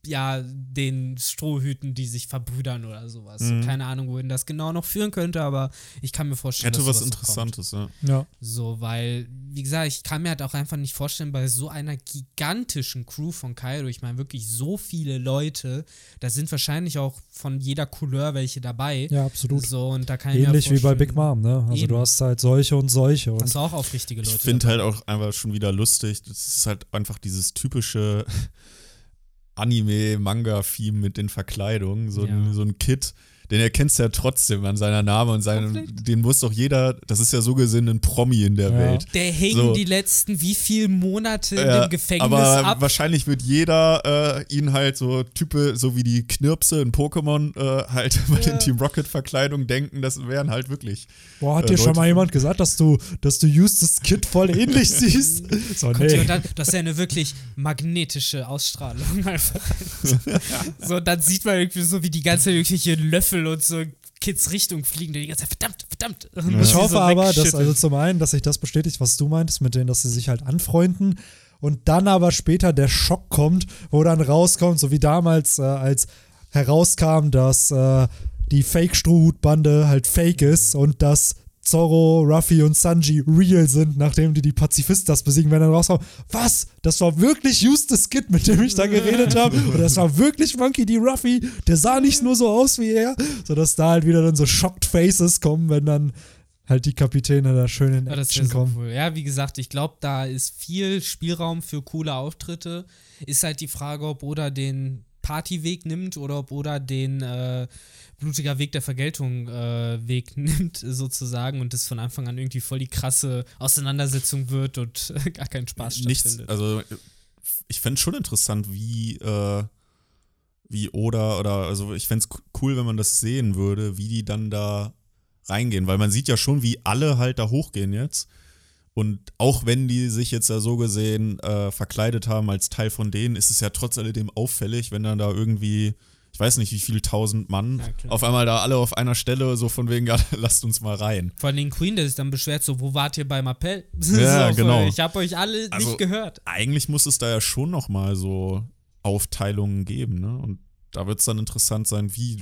ja, den Strohhüten, die sich verbrüdern oder sowas. Mhm. Keine Ahnung, wohin das genau noch führen könnte, aber ich kann mir vorstellen, Hätte dass was sowas noch kommt. Interessantes, ja. ja. So, weil, wie gesagt, ich kann mir halt auch einfach nicht vorstellen, bei so einer gigantischen Crew von Kaido, ich meine wirklich so viele Leute, da sind wahrscheinlich auch von jeder Couleur welche dabei. Ja, absolut. So, und da kann ich Ähnlich mir wie bei Big Mom, ne? Also Eben. du hast halt solche und solche. Und Hast du auch aufrichtige Leute. Ich finde halt auch einfach schon wieder lustig, das ist halt einfach dieses typische Anime-Manga-Theme mit den Verkleidungen. So, Ja. ein, so ein Kid, den erkennst du ja trotzdem an seiner Name und seinem, den muss doch jeder, das ist ja so gesehen ein Promi in der Ja. Welt. Der hängt So. die letzten wie viele Monate Ja, im Gefängnis aber ab. wahrscheinlich wird jeder äh, ihn halt so Type, so wie die Knirpse in Pokémon, äh, halt [LAUGHS] bei den Team Rocket-Verkleidungen denken, das wären halt wirklich. Boah, hat Äh, dir schon Leute- mal jemand gesagt, dass du, dass du Justus Kid voll ähnlich [LAUGHS] siehst? So, Kommt nee. dann, das ist ja eine wirklich magnetische Ausstrahlung [LAUGHS] einfach. so, dann sieht man irgendwie so, wie die ganze irgendwelche Löffel und so Kids Richtung fliegen, die die ganze Zeit, verdammt, verdammt. Und Ich hoffe so aber, dass also zum einen, dass sich das bestätigt, was du meintest, mit denen, dass sie sich halt anfreunden und dann aber später der Schock kommt, wo dann rauskommt, so wie damals, äh, als herauskam, dass äh, die Fake-Strohhutbande halt fake ist und dass Zorro, Ruffy und Sanji real sind, nachdem die die Pazifistas besiegen, wenn dann rauskommt, was? Das war wirklich Justus Kid, mit dem ich da geredet habe. [LAUGHS] Und das war wirklich Monkey D. Ruffy. Der sah nicht nur so aus wie er, sodass da halt wieder dann so shocked Faces kommen, wenn dann halt die Kapitäne da schön in Ja, das Action so kommen. cool. Ja, wie gesagt, ich glaube, da ist viel Spielraum für coole Auftritte. Ist halt die Frage, ob Oda den Partyweg nimmt oder ob Oda den äh, blutiger Weg der Vergeltung äh, Weg [LAUGHS] nimmt, sozusagen, und das von Anfang an irgendwie voll die krasse Auseinandersetzung wird und [LAUGHS] gar keinen Spaß Nichts, stattfindet. also ich fände schon interessant, wie, äh, wie Oda oder, also ich fände es cool, wenn man das sehen würde, wie die dann da reingehen, weil man sieht ja schon, wie alle halt da hochgehen jetzt. Und auch wenn die sich jetzt ja so gesehen äh, verkleidet haben als Teil von denen, ist es ja trotz alledem auffällig, wenn dann da irgendwie, ich weiß nicht, wie viele tausend Mann Ja, auf einmal da alle auf einer Stelle so von wegen, [LAUGHS] ja, lasst uns mal rein. Allem den Queen, der sich dann beschwert, so, wo wart ihr beim Appell? [LAUGHS] Ja, so, genau. Ich habe euch alle Also- nicht gehört. eigentlich muss es da ja schon nochmal so Aufteilungen geben, ne? Und da wird es dann interessant sein, wie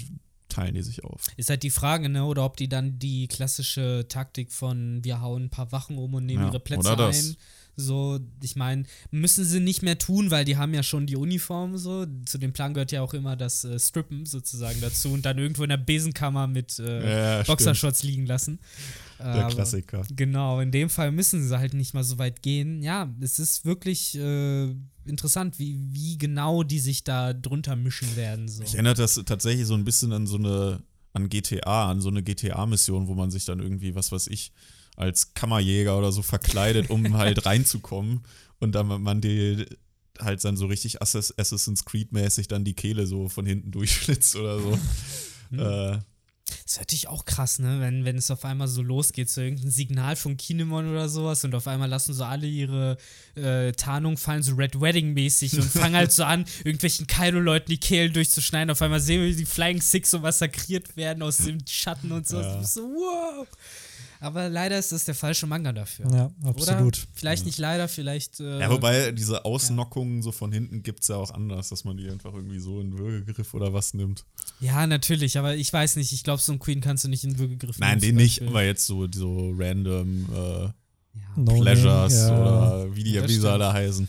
teilen die sich auf. Ist halt die Frage, ne, oder ob die dann die klassische Taktik von wir hauen ein paar Wachen um und nehmen Ja, ihre Plätze oder das. ein. So, ich meine, müssen sie nicht mehr tun, weil die haben ja schon die Uniform so. Zu dem Plan gehört ja auch immer das äh, Strippen sozusagen dazu und dann irgendwo in der Besenkammer mit äh, Ja, Boxershorts liegen lassen. Der Aber- Klassiker. Genau, in dem Fall müssen sie halt nicht mal so weit gehen. Ja, es ist wirklich äh, interessant, wie, wie genau die sich da drunter mischen werden. So. Ich erinnere das tatsächlich so ein bisschen an so eine, an GTA, an so eine GTA-Mission, wo man sich dann irgendwie, was weiß ich, als Kammerjäger oder so verkleidet, um [LAUGHS] halt reinzukommen und dann man die halt dann so richtig Assass- Assassin's Creed-mäßig dann die Kehle so von hinten [LAUGHS] durchschlitzt oder so. [LAUGHS] Hm. äh, Das hört sich auch krass, ne? Wenn, wenn es auf einmal so losgeht, so irgendein Signal von Kinemon oder sowas und auf einmal lassen so alle ihre äh, Tarnung fallen, so Red Wedding-mäßig und fangen halt so an, irgendwelchen Kaido-Leuten die Kehlen durchzuschneiden. Auf einmal sehen wir, wie die Flying Six so massakriert werden aus dem Schatten und so. Ja. So, wow! Aber leider ist das der falsche Manga dafür. Ja, absolut. Oder? Vielleicht nicht leider, vielleicht. Äh, Ja, wobei diese Ausnockungen so von hinten gibt es ja auch anders, dass man die einfach irgendwie so in Würgegriff oder was nimmt. ja, natürlich, aber ich weiß nicht. Ich glaube, so einen Queen kannst du nicht in Würgegriff Nein, nehmen, den zum nicht, aber jetzt so, so random äh, Ja, No Pleasures ja. oder wie die, Ja, wie sie alle heißen.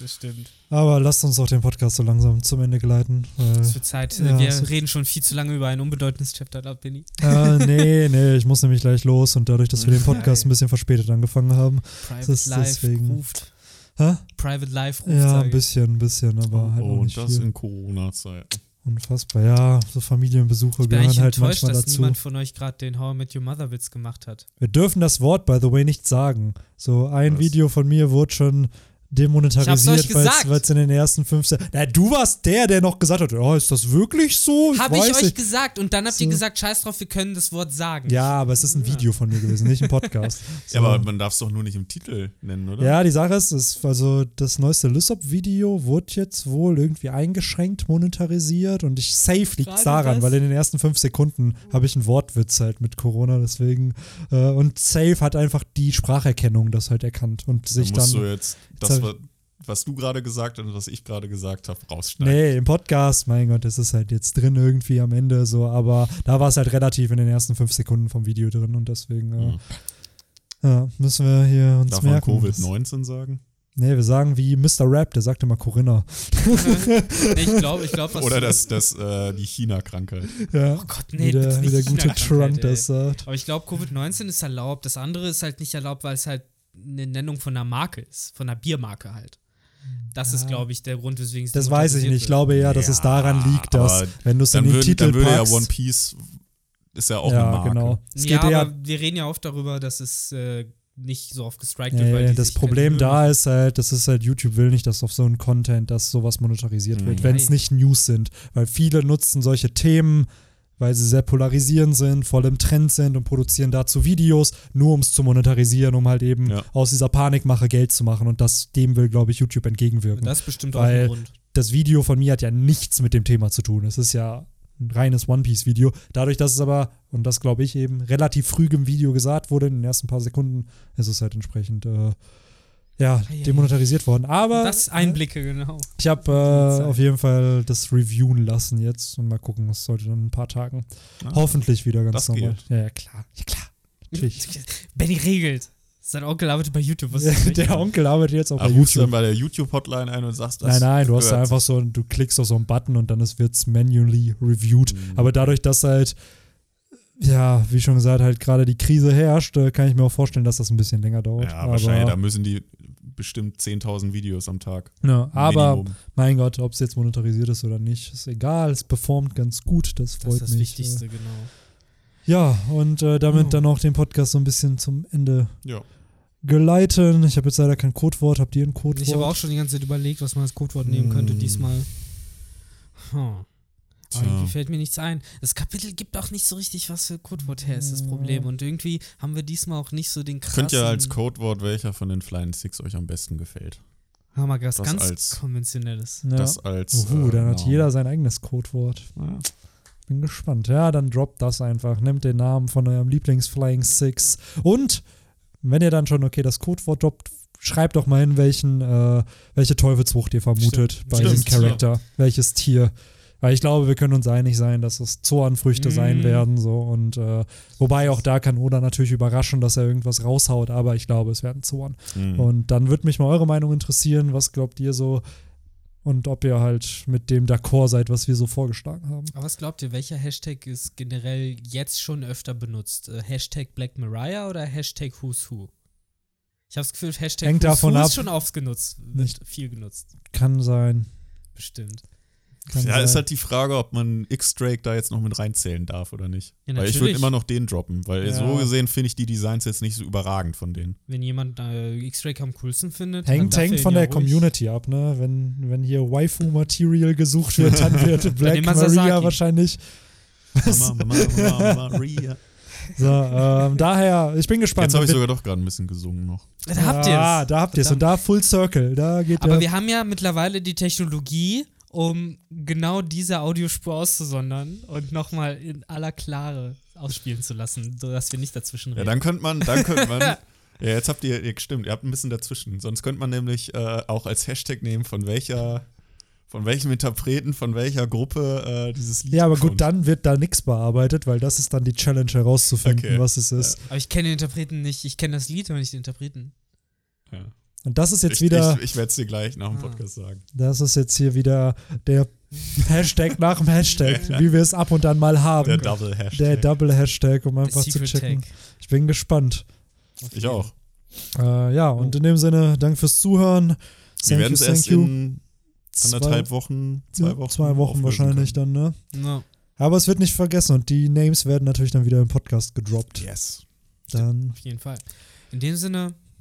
Das stimmt. Aber lasst uns doch den Podcast so langsam zum Ende gleiten. Weil, Es wird Zeit. Ja, wir reden schon viel zu lange über ein unbedeutendes Chapter da, Benny. äh, nee, [LAUGHS] nee, ich muss nämlich gleich los und dadurch, dass wir den Podcast ein bisschen verspätet angefangen haben. Private ist Life deswegen- ruft. Hä? Private Life ruft. Ja, ein bisschen, ein bisschen, aber halt oh, auch und nicht das viel. in Corona-Zeit. Unfassbar. Ja, so Familienbesuche Ich bin gehören halt enttäuscht, manchmal dass dazu. niemand von euch gerade den How I Met Your Mother Witz gemacht hat. Wir dürfen das Wort, by the way, nicht sagen. So ein Was? Video von mir wurde schon demonetarisiert, euch gesagt. weil es in den ersten fünf. Na, du warst der, der noch gesagt hat, oh, ist das wirklich so? Habe ich euch nicht. gesagt und dann habt ihr So. gesagt, scheiß drauf, wir können das Wort sagen. Ja, aber es ist ein Video von mir gewesen, nicht ein Podcast. So. [LAUGHS] Ja, aber man darf es doch nur nicht im Titel nennen, oder? Ja, die Sache ist, ist also das neueste Lysop-Video wurde jetzt wohl irgendwie eingeschränkt monetarisiert und ich safe liegt Gerade daran, das? weil in den ersten fünf Sekunden habe ich einen Wortwitz halt mit Corona, deswegen äh, und safe hat einfach die Spracherkennung das halt erkannt und Dann sich musst dann du jetzt das, Jetzt was, was du gerade gesagt hast und was ich gerade gesagt habe, rausschneiden. Nee, im Podcast, mein Gott, das ist halt jetzt drin irgendwie am Ende so, aber da war es halt relativ in den ersten fünf Sekunden vom Video drin und deswegen äh, Hm. ja, müssen wir hier uns Darf man merken. Covid-19 sagen? Nee, wir sagen wie Mr. Rap, der sagt immer Corinna. [LAUGHS] Ich glaube, ich glaube, Oder das, das, äh, die China-Krankheit. Ja, Oh Gott, nee, wie der, wie der nicht gute China-Krankheit, Trump ey. das sagt. Aber ich glaube, Covid-19 ist erlaubt. Das andere ist halt nicht erlaubt, weil es halt eine Nennung von einer Marke ist. Von einer Biermarke halt. Das ist, Ja. glaube ich, der Grund, weswegen es Das weiß ich nicht. Ich glaube eher, dass es Ja, daran liegt, dass, wenn du es in den würd, Titel dann würde ja packst, One Piece ist ja auch ja, eine Marke. genau. Es ja, aber wir reden ja oft darüber, dass es äh, nicht so oft gestrikt wird, weil das keine Problem da ist halt, das ist halt, YouTube will nicht, dass auf so einen Content, dass sowas monetarisiert wird, Mhm. wenn es nicht News sind. Weil viele nutzen solche Themen, weil sie sehr polarisierend sind, voll im Trend sind und produzieren dazu Videos, nur um es zu monetarisieren, um halt eben Ja. aus dieser Panikmache Geld zu machen. Und das, dem will, glaube ich, YouTube entgegenwirken. Das ist bestimmt auch Weil- ein Grund. das Video von mir hat ja nichts mit dem Thema zu tun. Es ist ja ein reines One Piece Video. Dadurch, dass es aber, und das glaube ich eben, relativ früh im Video gesagt wurde, in den ersten paar Sekunden, ist es halt entsprechend, äh, ja, Eieiei. demonetarisiert worden. Aber Das Einblicke, genau. ich habe äh, auf jeden Fall das reviewen lassen jetzt und mal gucken, was sollte dann in ein paar Tagen Ah. hoffentlich wieder ganz Das normal. geht. Ja, ja, klar. Ja, klar. Natürlich. [LAUGHS] Benny regelt. Sein Onkel arbeitet bei YouTube. Was Ja, [LAUGHS] ist das der? Onkel arbeitet jetzt auch Ach, bei rufst du dann YouTube. bei der YouTube-Hotline ein und sagst das? Nein, nein, du hast da einfach so, du klickst auf so einen Button und dann wird es manually reviewed. Mhm. Aber dadurch, dass halt, ja, wie schon gesagt, halt gerade die Krise herrscht, äh, kann ich mir auch vorstellen, dass das ein bisschen länger dauert. Ja, aber, wahrscheinlich, da müssen die bestimmt 10.000 Videos am Tag. ja, aber Minimum. mein Gott, ob es jetzt monetarisiert ist oder nicht, ist egal. Es performt ganz gut, das Das freut ist das mich. Wichtigste, Äh, genau. ja, und äh, damit Oh. dann auch den Podcast so ein bisschen zum Ende Ja. geleiten. Ich habe jetzt leider kein Codewort. Habt ihr ein Codewort? Ich habe auch schon die ganze Zeit überlegt, was man als Codewort nehmen könnte Hm. diesmal. Hm. Aber irgendwie fällt mir nichts ein. Das Kapitel gibt auch nicht so richtig was für Codewort her, ist das Problem. Und irgendwie haben wir diesmal auch nicht so den krassen... Könnt ihr als Codewort, welcher von den Flying Six euch am besten gefällt? Haben wir was das ganz als- konventionelles. ja. Das als. Uhu, äh, dann hat Namen. jeder sein eigenes Codewort. Ja. Bin gespannt. Ja, dann droppt das einfach. Nehmt den Namen von eurem Lieblings-Flying Six. Und wenn ihr dann schon, okay, das Codewort droppt, schreibt doch mal hin, welchen, äh, welche Teufelsfrucht ihr vermutet Stimmt. bei Stimmt, diesem Charakter. Welches Tier. Weil ich glaube, wir können uns einig sein, dass es Zornfrüchte sein Mhm. werden. So. Und äh, wobei auch da kann Oda natürlich überraschen, dass er irgendwas raushaut, aber ich glaube, es werden Zorn. Mhm. Und dann würde mich mal eure Meinung interessieren. Was glaubt ihr so? Und ob ihr halt mit dem d'accord seid, was wir so vorgeschlagen haben. Aber was glaubt ihr, welcher Hashtag ist generell jetzt schon öfter benutzt? Äh, Hashtag Black Mariah oder Hashtag Who's Who? Ich habe das Gefühl, Hashtag Hängt Who's davon Who ab. ist schon oft genutzt. Wird Nicht- viel genutzt. Kann sein. Bestimmt. Kann ja, sein. ist halt die Frage, ob man X-Drake da jetzt noch mit reinzählen darf oder nicht. Ja, weil ich würde immer noch den droppen, weil Ja. so gesehen finde ich die Designs jetzt nicht so überragend von denen. Wenn jemand äh, X-Ray am coolsten findet, Hängt, hängt von ja der ruhig- Community ab, ne? Wenn, wenn hier Waifu-Material gesucht wird, dann wird [LAUGHS] Black Maria Sasaki. wahrscheinlich. [LAUGHS] Mama, Mama, Mama, Maria. So, ähm, daher, ich bin gespannt. Jetzt habe ich sogar doch gerade ein bisschen gesungen noch. Da habt ihr Ah, es. da habt ihr es. Und da Full Circle. Da geht Aber wir haben ja mittlerweile die Technologie, um genau diese Audiospur auszusondern und nochmal in aller Klare ausspielen zu lassen, sodass wir nicht dazwischen Ja, reden. dann könnte man, dann könnte man. [LAUGHS] ja, jetzt habt ihr, ihr stimmt, ihr habt ein bisschen dazwischen. Sonst könnte man nämlich äh, auch als Hashtag nehmen, von welcher, von welchem Interpreten, von welcher Gruppe äh, dieses Lied ja, aber kommt. gut, dann wird da nichts bearbeitet, weil das ist dann die Challenge herauszufinden, Okay. was es ist. Aber ich kenne den Interpreten nicht. Ich kenne das Lied, aber nicht den Interpreten. Ja. Und das ist jetzt Ich, wieder, ich, ich werde es dir gleich nach dem Ah. Podcast sagen. das ist jetzt hier wieder der Hashtag nach dem Hashtag, [LAUGHS] wie wir es ab und an mal haben. Der Double Hashtag. Der Double Hashtag, um einfach zu checken. Tag. Ich bin gespannt. ich auch. Äh, ja, und in dem Sinne, danke fürs Zuhören. Wir Thank werden you, es thank erst you. in anderthalb Wochen, zwei Wochen. Zwei Wochen wahrscheinlich können. dann, ne? No. Aber es wird nicht vergessen und die Names werden natürlich dann wieder im Podcast gedroppt. Yes. Dann Auf jeden Fall. In dem Sinne,